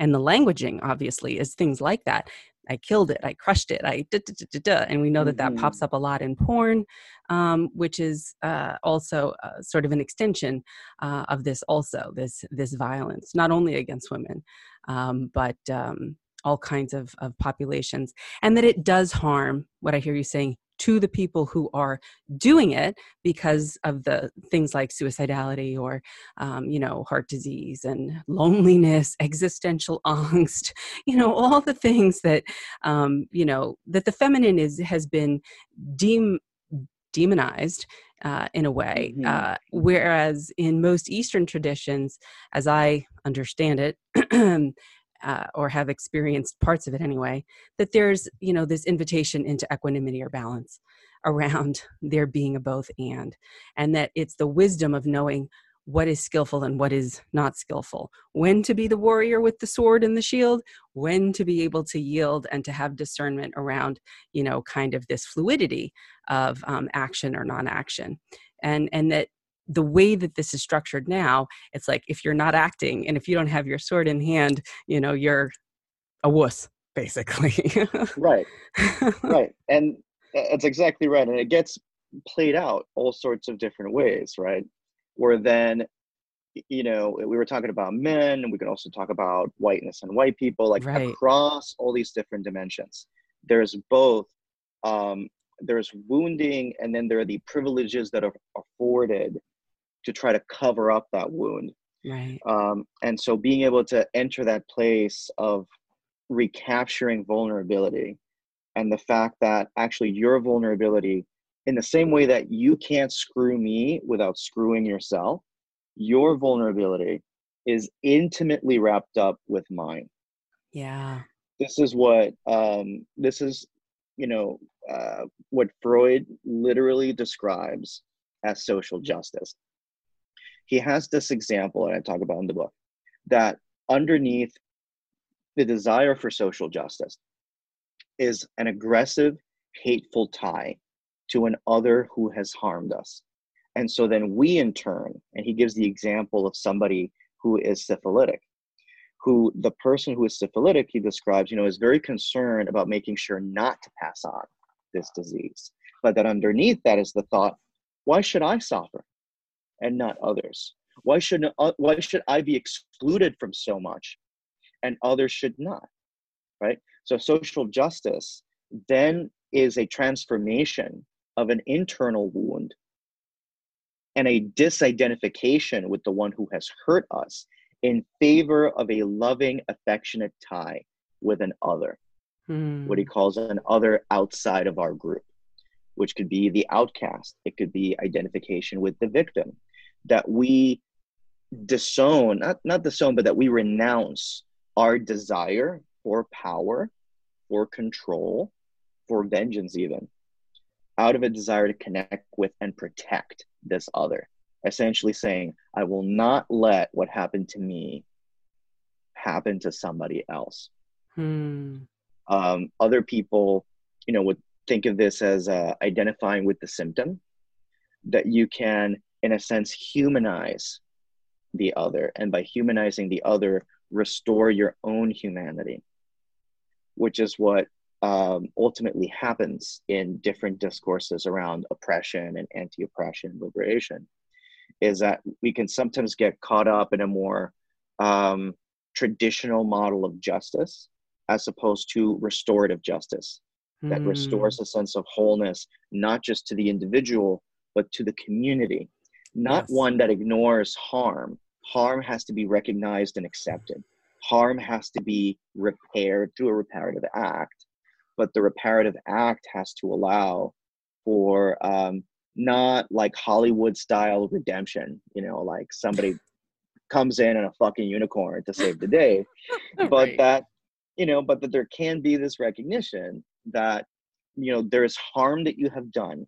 and the languaging obviously is things like that I killed it, I crushed it, I da, da, da, and we know that that pops mm-hmm. up a lot in porn, um, which is uh, also uh, sort of an extension uh, of this. Also, this this violence, not only against women, um, but um, all kinds of, of populations, and that it does harm. What I hear you saying to the people who are doing it because of the things like suicidality or um, you know heart disease and loneliness existential angst you know all the things that um, you know that the feminine is has been deem demonized uh, in a way. Mm-hmm. Uh, whereas in most Eastern traditions, as I understand it, uh, or have experienced parts of it anyway, that there's, you know, this invitation into equanimity or balance around there being a both and, and that it's the wisdom of knowing what is skillful and what is not skillful, when to be the warrior with the sword and the shield, when to be able to yield and to have discernment around, you know, kind of this fluidity of um, action or non-action, and and that the way that this is structured now, it's like if you're not acting and if you don't have your sword in hand, you know, you're a wuss basically. right. Right. And that's exactly right. And it gets played out all sorts of different ways, right? Where then, you know, we were talking about men, and we could also talk about whiteness and white people, like right. across all these different dimensions. There's both, um, there's wounding, and then there are the privileges that are afforded to try to cover up that wound. Right. Um, and so being able to enter that place of recapturing vulnerability and the fact that actually your vulnerability in the same way that you can't screw me without screwing yourself your vulnerability is intimately wrapped up with mine yeah this is what um this is you know uh, what freud literally describes as social justice he has this example that i talk about in the book that underneath the desire for social justice is an aggressive, hateful tie to an other who has harmed us. And so then we, in turn, and he gives the example of somebody who is syphilitic, who the person who is syphilitic, he describes, you know, is very concerned about making sure not to pass on this disease. But that underneath that is the thought, why should I suffer and not others? Why should, uh, why should I be excluded from so much and others should not? Right? So social justice then is a transformation of an internal wound and a disidentification with the one who has hurt us in favor of a loving, affectionate tie with an other, hmm. what he calls an other outside of our group, which could be the outcast, it could be identification with the victim, that we disown, not, not disown, but that we renounce our desire for power, for control, for vengeance, even out of a desire to connect with and protect this other. Essentially saying, I will not let what happened to me happen to somebody else. Hmm. Um, other people, you know, would think of this as uh, identifying with the symptom, that you can, in a sense, humanize the other. And by humanizing the other, restore your own humanity which is what um, ultimately happens in different discourses around oppression and anti-oppression liberation is that we can sometimes get caught up in a more um, traditional model of justice as opposed to restorative justice that mm. restores a sense of wholeness not just to the individual but to the community not yes. one that ignores harm harm has to be recognized and accepted harm has to be repaired through a reparative act, but the reparative act has to allow for um, not like Hollywood style redemption, you know, like somebody comes in on a fucking unicorn to save the day, but right. that, you know, but that there can be this recognition that, you know, there's harm that you have done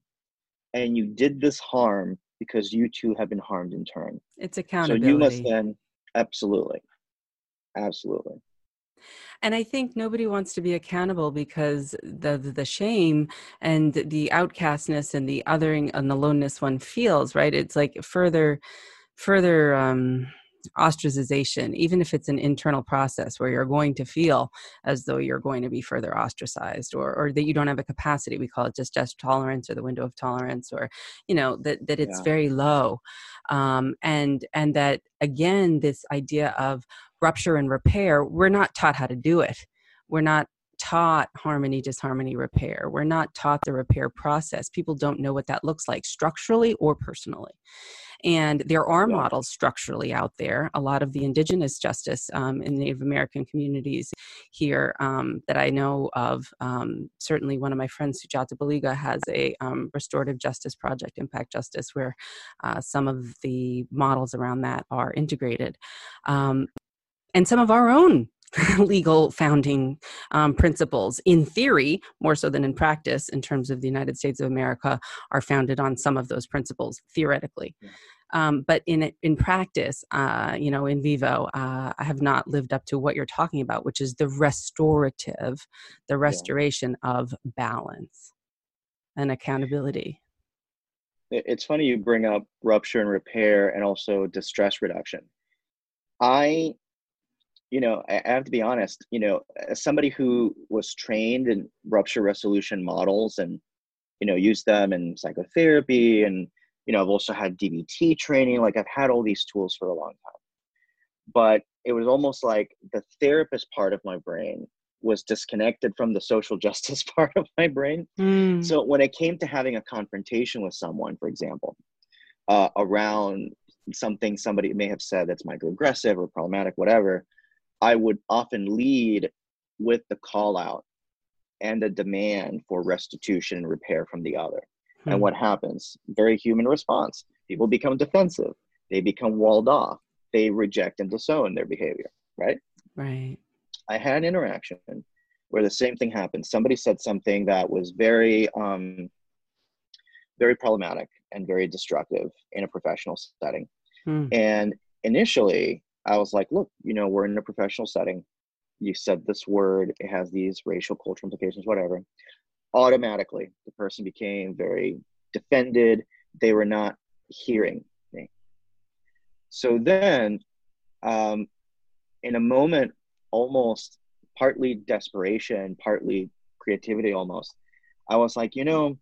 and you did this harm because you too have been harmed in turn. It's accountability. So you must then, absolutely absolutely and i think nobody wants to be accountable because the the shame and the outcastness and the othering and the loneness one feels right it's like further further um ostracization even if it's an internal process where you're going to feel as though you're going to be further ostracized or or that you don't have a capacity we call it just just tolerance or the window of tolerance or you know that that it's yeah. very low um and and that again this idea of rupture and repair, we're not taught how to do it. We're not taught harmony, disharmony, repair. We're not taught the repair process. People don't know what that looks like structurally or personally. And there are yeah. models structurally out there. A lot of the indigenous justice um, in Native American communities here um, that I know of, um, certainly one of my friends, Sujatha Baliga, has a um, restorative justice project, Impact Justice, where uh, some of the models around that are integrated. Um, and some of our own legal founding um, principles, in theory, more so than in practice, in terms of the United States of America, are founded on some of those principles theoretically. Yeah. Um, but in in practice, uh, you know, in vivo, uh, I have not lived up to what you're talking about, which is the restorative, the restoration yeah. of balance and accountability. It's funny you bring up rupture and repair and also distress reduction. I you know, I, I have to be honest, you know, as somebody who was trained in rupture resolution models and, you know, used them in psychotherapy and, you know, I've also had DBT training, like I've had all these tools for a long time. But it was almost like the therapist part of my brain was disconnected from the social justice part of my brain. Mm. So when it came to having a confrontation with someone, for example, uh, around something somebody may have said that's microaggressive or problematic, whatever, I would often lead with the call out and a demand for restitution and repair from the other. Hmm. And what happens? Very human response. People become defensive. They become walled off. They reject and disown their behavior, right? Right. I had an interaction where the same thing happened. Somebody said something that was very, um, very problematic and very destructive in a professional setting. Hmm. And initially, I was like, look, you know, we're in a professional setting. You said this word, it has these racial, cultural implications, whatever. Automatically, the person became very defended. They were not hearing me. So then, um, in a moment, almost partly desperation, partly creativity almost, I was like, you know,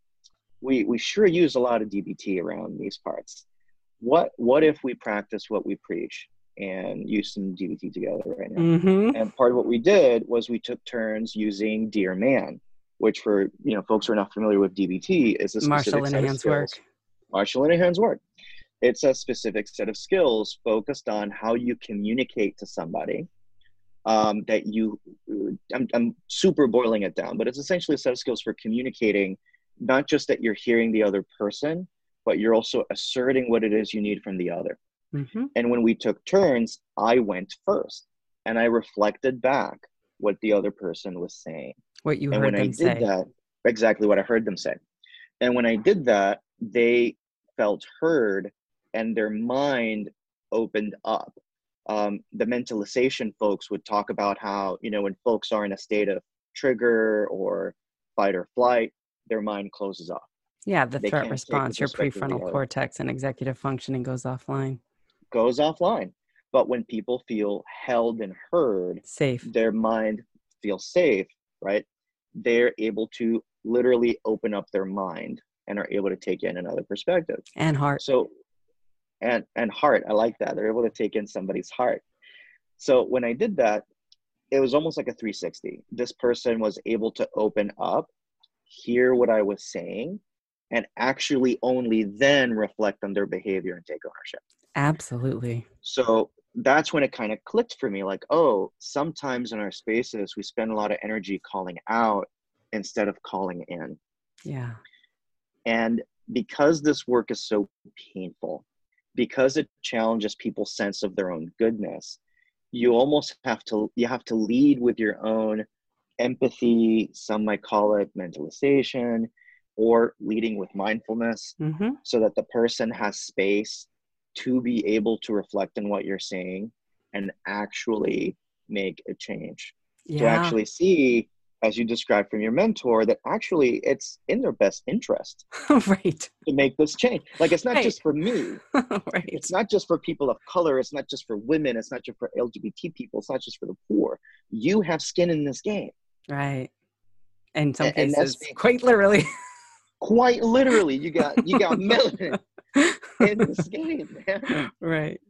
we, we sure use a lot of DBT around these parts. What, what if we practice what we preach? And use some DBT together right now. Mm-hmm. And part of what we did was we took turns using Dear Man, which for you know folks who are not familiar with DBT is a Marsha Linehan's work. Marsha Linehan's work. It's a specific set of skills focused on how you communicate to somebody. Um, that you, I'm, I'm super boiling it down, but it's essentially a set of skills for communicating, not just that you're hearing the other person, but you're also asserting what it is you need from the other. Mm-hmm. And when we took turns, I went first and I reflected back what the other person was saying. What you and heard when them I did say. That, exactly what I heard them say. And when I did that, they felt heard and their mind opened up. Um, the mentalization folks would talk about how, you know, when folks are in a state of trigger or fight or flight, their mind closes off. Yeah, the they threat response, your prefrontal cortex and executive functioning goes offline goes offline. But when people feel held and heard, safe, their mind feels safe, right? They're able to literally open up their mind and are able to take in another perspective and heart. So, and and heart, I like that. They're able to take in somebody's heart. So when I did that, it was almost like a 360. This person was able to open up, hear what I was saying, and actually only then reflect on their behavior and take ownership. Absolutely. So that's when it kind of clicked for me like, oh, sometimes in our spaces, we spend a lot of energy calling out instead of calling in. Yeah. And because this work is so painful, because it challenges people's sense of their own goodness, you almost have to you have to lead with your own empathy some might call it mentalization or leading with mindfulness mm-hmm. so that the person has space to be able to reflect on what you're saying and actually make a change. Yeah. To actually see, as you described from your mentor, that actually it's in their best interest right to make this change. Like it's not right. just for me. right. It's not just for people of color, it's not just for women, it's not just for LGBT people, it's not just for the poor. You have skin in this game. Right. In some and, cases, and quite literally. quite literally, you got you got melanin in this game, man. Right.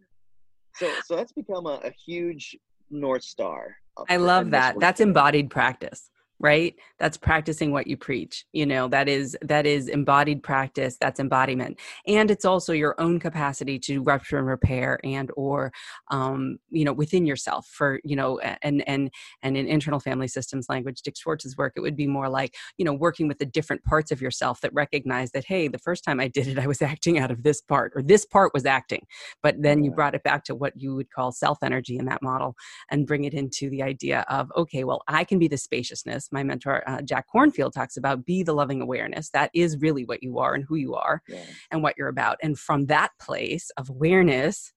So so that's become a, a huge north star. Uh, I love that. That's embodied practice right? That's practicing what you preach you know that is that is embodied practice that's embodiment. And it's also your own capacity to rupture and repair and or um, you know within yourself for you know and and and in internal family systems language dick schwartz's work it would be more like you know working with the different parts of yourself that recognize that hey the first time i did it i was acting out of this part or this part was acting. But then you brought it back to what you would call self energy in that model and bring it into the idea of okay well i can be the spaciousness my mentor uh, Jack Kornfield talks about be the loving awareness. That is really what you are and who you are yeah. and what you're about. And from that place of awareness,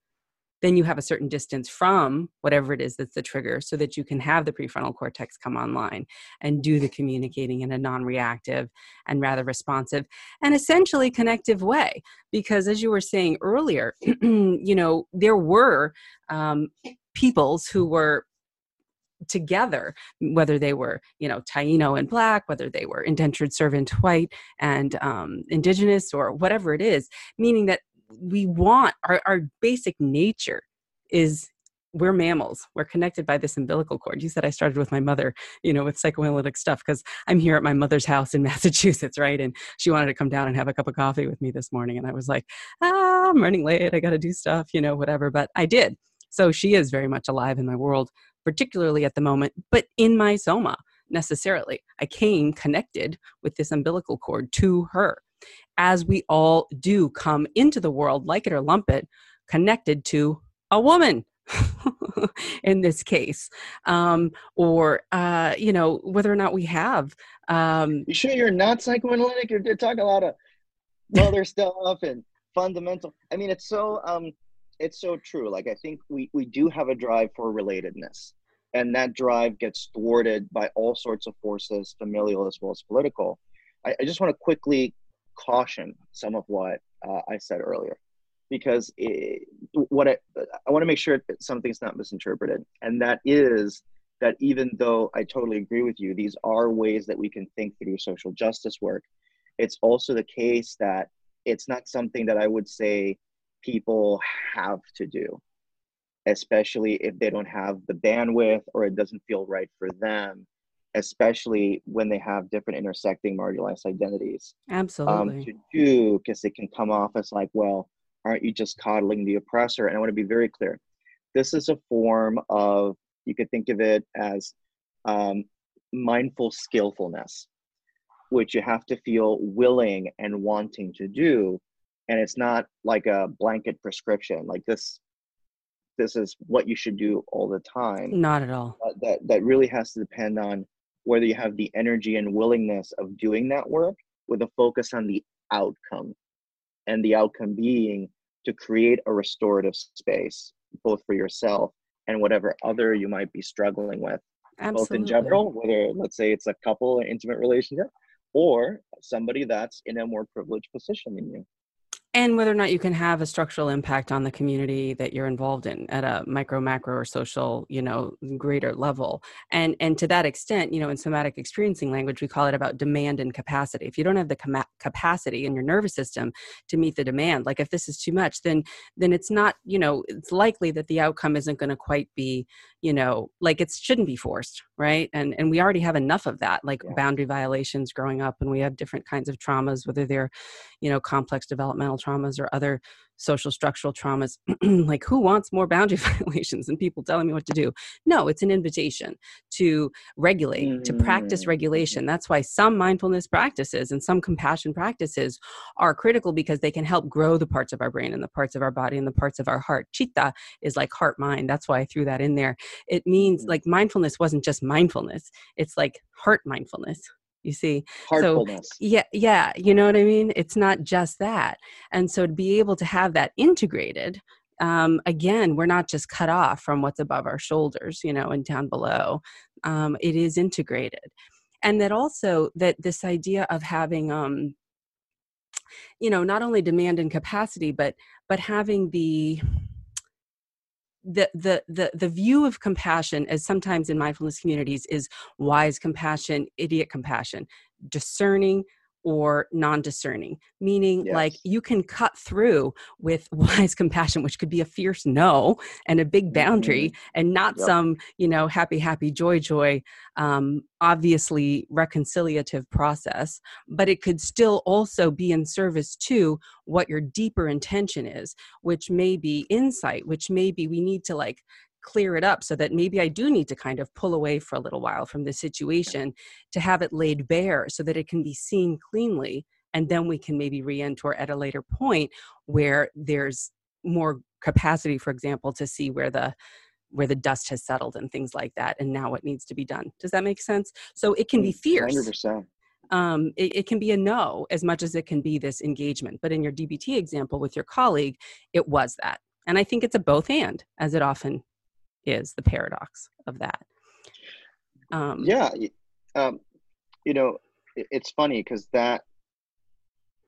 then you have a certain distance from whatever it is that's the trigger so that you can have the prefrontal cortex come online and do the communicating in a non reactive and rather responsive and essentially connective way. Because as you were saying earlier, you know, there were um, peoples who were together whether they were you know taino and black whether they were indentured servant white and um, indigenous or whatever it is meaning that we want our, our basic nature is we're mammals. We're connected by this umbilical cord. You said I started with my mother, you know, with psychoanalytic stuff because I'm here at my mother's house in Massachusetts, right? And she wanted to come down and have a cup of coffee with me this morning. And I was like, ah, I'm running late. I got to do stuff, you know, whatever. But I did. So she is very much alive in my world, particularly at the moment, but in my soma necessarily. I came connected with this umbilical cord to her, as we all do come into the world, like it or lump it, connected to a woman in this case. Um, or uh, you know whether or not we have um, you sure you're not psychoanalytic? You're, you're talking a lot of other stuff and fundamental i mean it's so um it's so true like i think we we do have a drive for relatedness and that drive gets thwarted by all sorts of forces familial as well as political i, I just want to quickly caution some of what uh, i said earlier because it, what I, I want to make sure that something's not misinterpreted, and that is that even though I totally agree with you, these are ways that we can think through social justice work. It's also the case that it's not something that I would say people have to do, especially if they don't have the bandwidth or it doesn't feel right for them, especially when they have different intersecting marginalized identities. Absolutely. Um, to do, because it can come off as like, well, aren't you just coddling the oppressor? And I want to be very clear. This is a form of, you could think of it as um, mindful skillfulness, which you have to feel willing and wanting to do. And it's not like a blanket prescription. Like this, this is what you should do all the time. Not at all. Uh, that that really has to depend on whether you have the energy and willingness of doing that work with a focus on the outcome and the outcome being to create a restorative space both for yourself and whatever other you might be struggling with Absolutely. both in general whether let's say it's a couple an intimate relationship or somebody that's in a more privileged position than you and whether or not you can have a structural impact on the community that you're involved in at a micro macro or social you know greater level. And and to that extent you know in somatic experiencing language we call it about demand and capacity. If you don't have the com- capacity in your nervous system to meet the demand like if this is too much then then it's not you know it's likely that the outcome isn't going to quite be you know like it shouldn't be forced right and and we already have enough of that like yeah. boundary violations growing up and we have different kinds of traumas whether they're you know complex developmental traumas or other social structural traumas like who wants more boundary violations and people telling me what to do? No it's an invitation to regulate mm-hmm. to practice mm, regulation. That's why some mindfulness practices and some compassion practices are critical because they can help grow the parts of our brain and the parts of our body and the parts of our heart. Chitta is like heart mind. That's why i threw that in there. It means mm-hmm. like mindfulness wasn't just mindfulness. It's like heart mindfulness you see? So yeah yeah you know what i mean? It's not just that. And so to be able to have that integrated um, again we're not just cut off from what's above our shoulders you know and down below. Um, it is integrated. And that also that this idea of having um, you know not only demand and capacity but but having the the the the the view of compassion as sometimes in mindfulness communities is wise compassion idiot compassion discerning or non-discerning meaning yes. like you can cut through with wise compassion which could be a fierce no and a big boundary mm-hmm. and not yep. some you know happy happy joy joy um, obviously reconciliative process but it could still also be in service to what your deeper intention is which may be insight which may be we need to like clear it up so that maybe I do need to kind of pull away for a little while from the situation to have it laid bare so that it can be seen cleanly. And then we can maybe re enter at a later point where there's more capacity, for example, to see where the where the dust has settled and things like that and now what needs to be done does that make sense so it can be mm, fierce 100%. Um, it, it, can be a no as much as it can be this engagement. But in your DBT example with your colleague, it was that. And I think it's a both and, as it often is the paradox of that um, yeah um, you know it's funny because that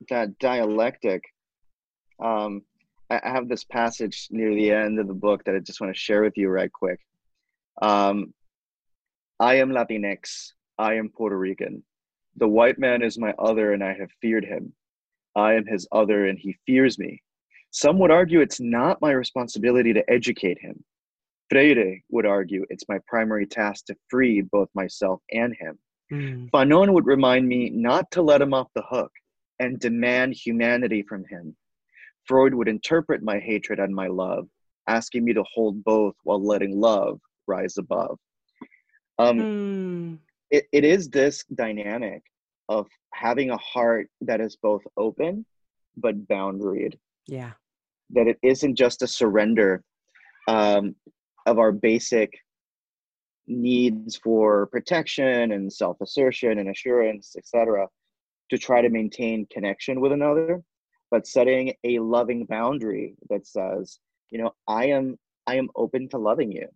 that dialectic um, I have this passage near the end of the book that I just want to share with you right quick. Um, I am Latinx. I am Puerto Rican. The white man is my other, and I have feared him. I am his other, and he fears me. Some would argue it's not my responsibility to educate him. Freire would argue it's my primary task to free both myself and him. Mm. Fanon would remind me not to let him off the hook and demand humanity from him. Freud would interpret my hatred and my love, asking me to hold both while letting love rise above. Um, mm. it, it is this dynamic of having a heart that is both open but boundaried. Yeah. That it isn't just a surrender um, of our basic needs for protection and self-assertion and assurance, etc., to try to maintain connection with another, but setting a loving boundary that says, you know, I am I am open to loving you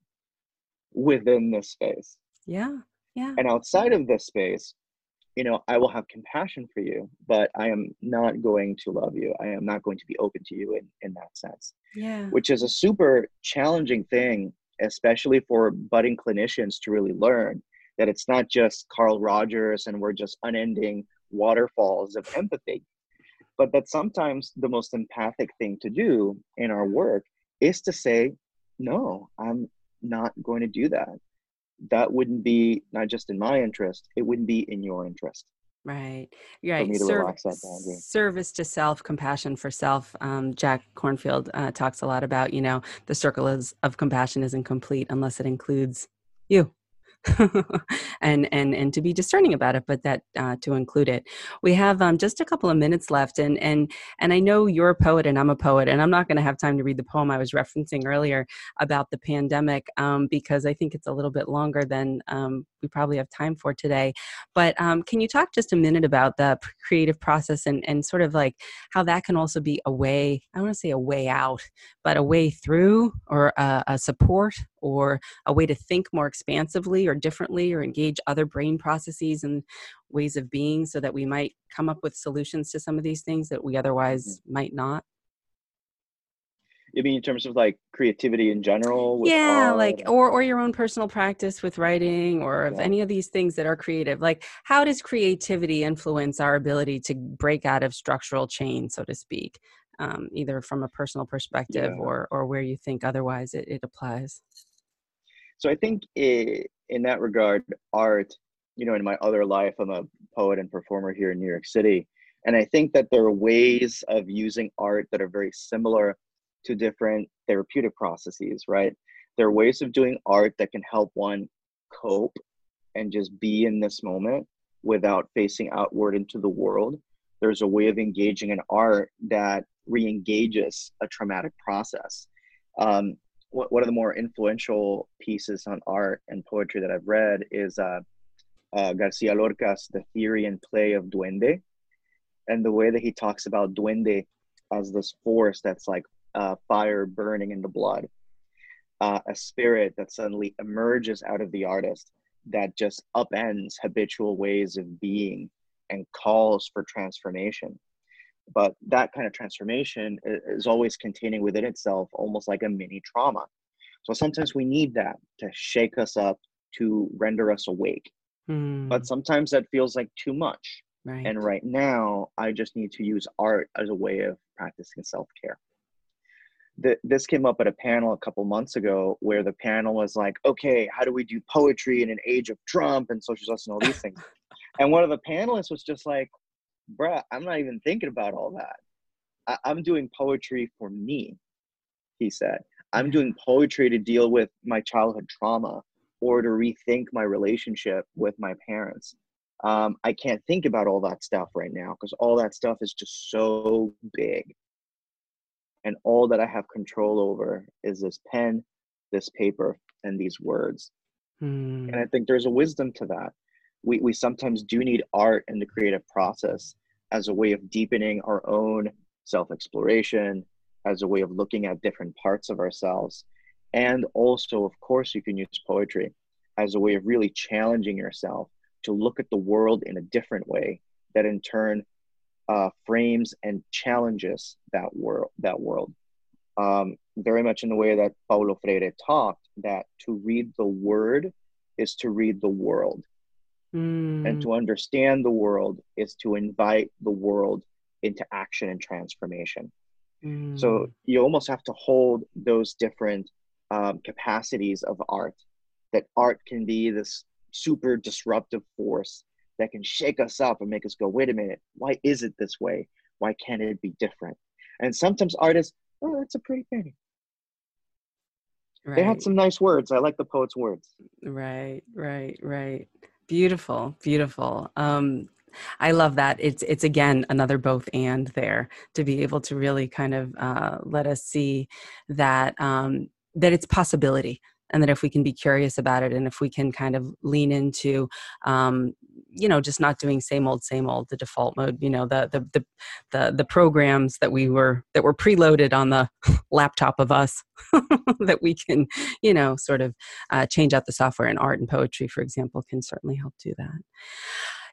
within this space. Yeah. Yeah. And outside of this space, you know, I will have compassion for you, but I am not going to love you. I am not going to be open to you in, in that sense. Yeah. Which is a super challenging thing, especially for budding clinicians to really learn that it's not just Carl Rogers and we're just unending waterfalls of empathy, but that sometimes the most empathic thing to do in our work is to say, no, I'm not going to do that. That wouldn't be not just in my interest it wouldn't be in your interest right. Right Serv- service to self compassion for self um, jack Kornfield uh, talks a lot about you know the circle is, of compassion isn't complete unless it includes you and and and to be discerning about it but that uh, to include it. We have um, just a couple of minutes left and and and i know you're a poet and i'm a poet and i'm not going to have time to read the poem i was referencing earlier about the pandemic um, because i think it's a little bit longer than um, we probably have time for today. But um, can you talk just a minute about the creative process and and sort of like how that can also be a way i want to say a way out but a way through or a, a support or a way to think more expansively or differently or engage other brain processes and ways of being so that we might come up with solutions to some of these things that we otherwise mm-hmm. might not you mean in terms of like creativity in general yeah like or or your own personal practice with writing or of any of these things that are creative like how does creativity influence our ability to break out of structural chain so to speak um, either from a personal perspective yeah. or or where you think otherwise it, it applies so i think it, in that regard art you know in my other life i'm a poet and performer here in new york city and i think that there are ways of using art that are very similar to different therapeutic processes right? There are ways of doing art that can help one cope and just be in this moment without facing outward into the world. There's a way of engaging in art that re-engages a traumatic process. Um, one of the more influential pieces on art and poetry that I've read is uh, uh, Garcia Lorca's The Theory and Play of Duende, and the way that he talks about Duende as this force that's like uh, fire burning in the blood, uh, a spirit that suddenly emerges out of the artist that just upends habitual ways of being and calls for transformation but that kind of transformation is always containing within itself almost like a mini trauma. So sometimes we need that to shake us up to render us awake. Mm. but sometimes that feels like too much. Right. and right. now i just need to use art as a way of practicing self-care. This came up at a panel a couple months ago where the panel was like okay how do we do poetry in an age of trump and social justice and all these things? And one of the panelists was just like bruh, I'm not even thinking about all that. I- I'm doing poetry for me, he said. I'm doing poetry to deal with my childhood trauma or to rethink my relationship with my parents. Um, I can't think about all that stuff right now because all that stuff is just so big. And all that I have control over is this pen, this paper, and these words. Hmm. And I think there's a wisdom to that we, we sometimes do need art in the creative process as a way of deepening our own self exploration, as a way of looking at different parts of ourselves. And also, of course, you can use poetry as a way of really challenging yourself to look at the world in a different way that in turn uh, frames and challenges that world that world um, very much in the way that paulo freire talked that to read the word is to read the world. Mm. And to understand the world is to invite the world into action and transformation. Mm. So you almost have to hold those different um, capacities of art. That art can be this super disruptive force that can shake us up and make us go, wait a minute, why is it this way? Why can't it be different? And sometimes artists, oh, that's a pretty painting. right. They had some nice words. I like the poet's words. Right, right, right. Beautiful, beautiful. Um, I love that. It's it's again another both and there to be able to really kind of uh, let us see that um, that it's possibility and that if we can be curious about it and if we can kind of lean into um, you know just not doing same old same old the default mode you know the the the the, the programs that we were that were preloaded on the laptop of us that we can you know sort of uh, change out the software in art and poetry for example can certainly help do that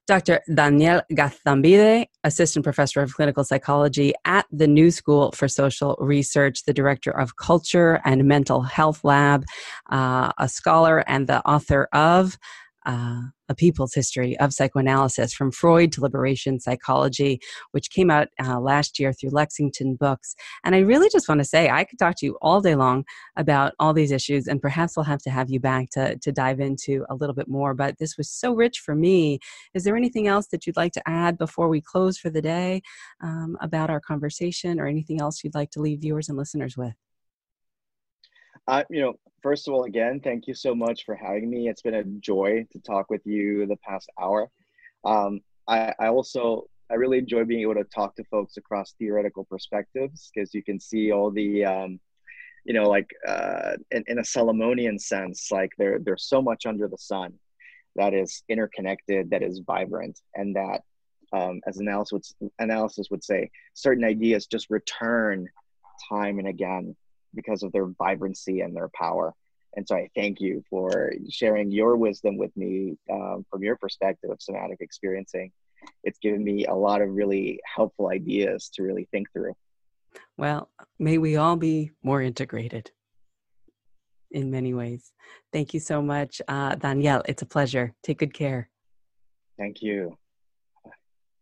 Dr. Daniel Gaztambide, Assistant Professor of Clinical Psychology at the New School for Social Research, the Director of Culture and Mental Health Lab, uh, a scholar and the author of uh, a people's history of psychoanalysis from Freud to liberation psychology, which came out uh, last year through Lexington Books. And I really just want to say I could talk to you all day long about all these issues, and perhaps we'll have to have you back to, to dive into a little bit more. But this was so rich for me. Is there anything else that you'd like to add before we close for the day um, about our conversation, or anything else you'd like to leave viewers and listeners with? Uh, you know, first of all, again, thank you so much for having me. It's been a joy to talk with you the past hour. Um, I, I also I really enjoy being able to talk to folks across theoretical perspectives because you can see all the um, you know like uh, in, in a Solomonian sense like there there's so much under the sun that is interconnected that is vibrant and that um, as analysis would, analysis would say certain ideas just return time and again because of their vibrancy and their power. And so I thank you for sharing your wisdom with me um, from your perspective of somatic experiencing. It's given me a lot of really helpful ideas to really think through. Well, may we all be more integrated in many ways. Thank you so much, uh, Danielle. It's a pleasure. Take good care. Thank you.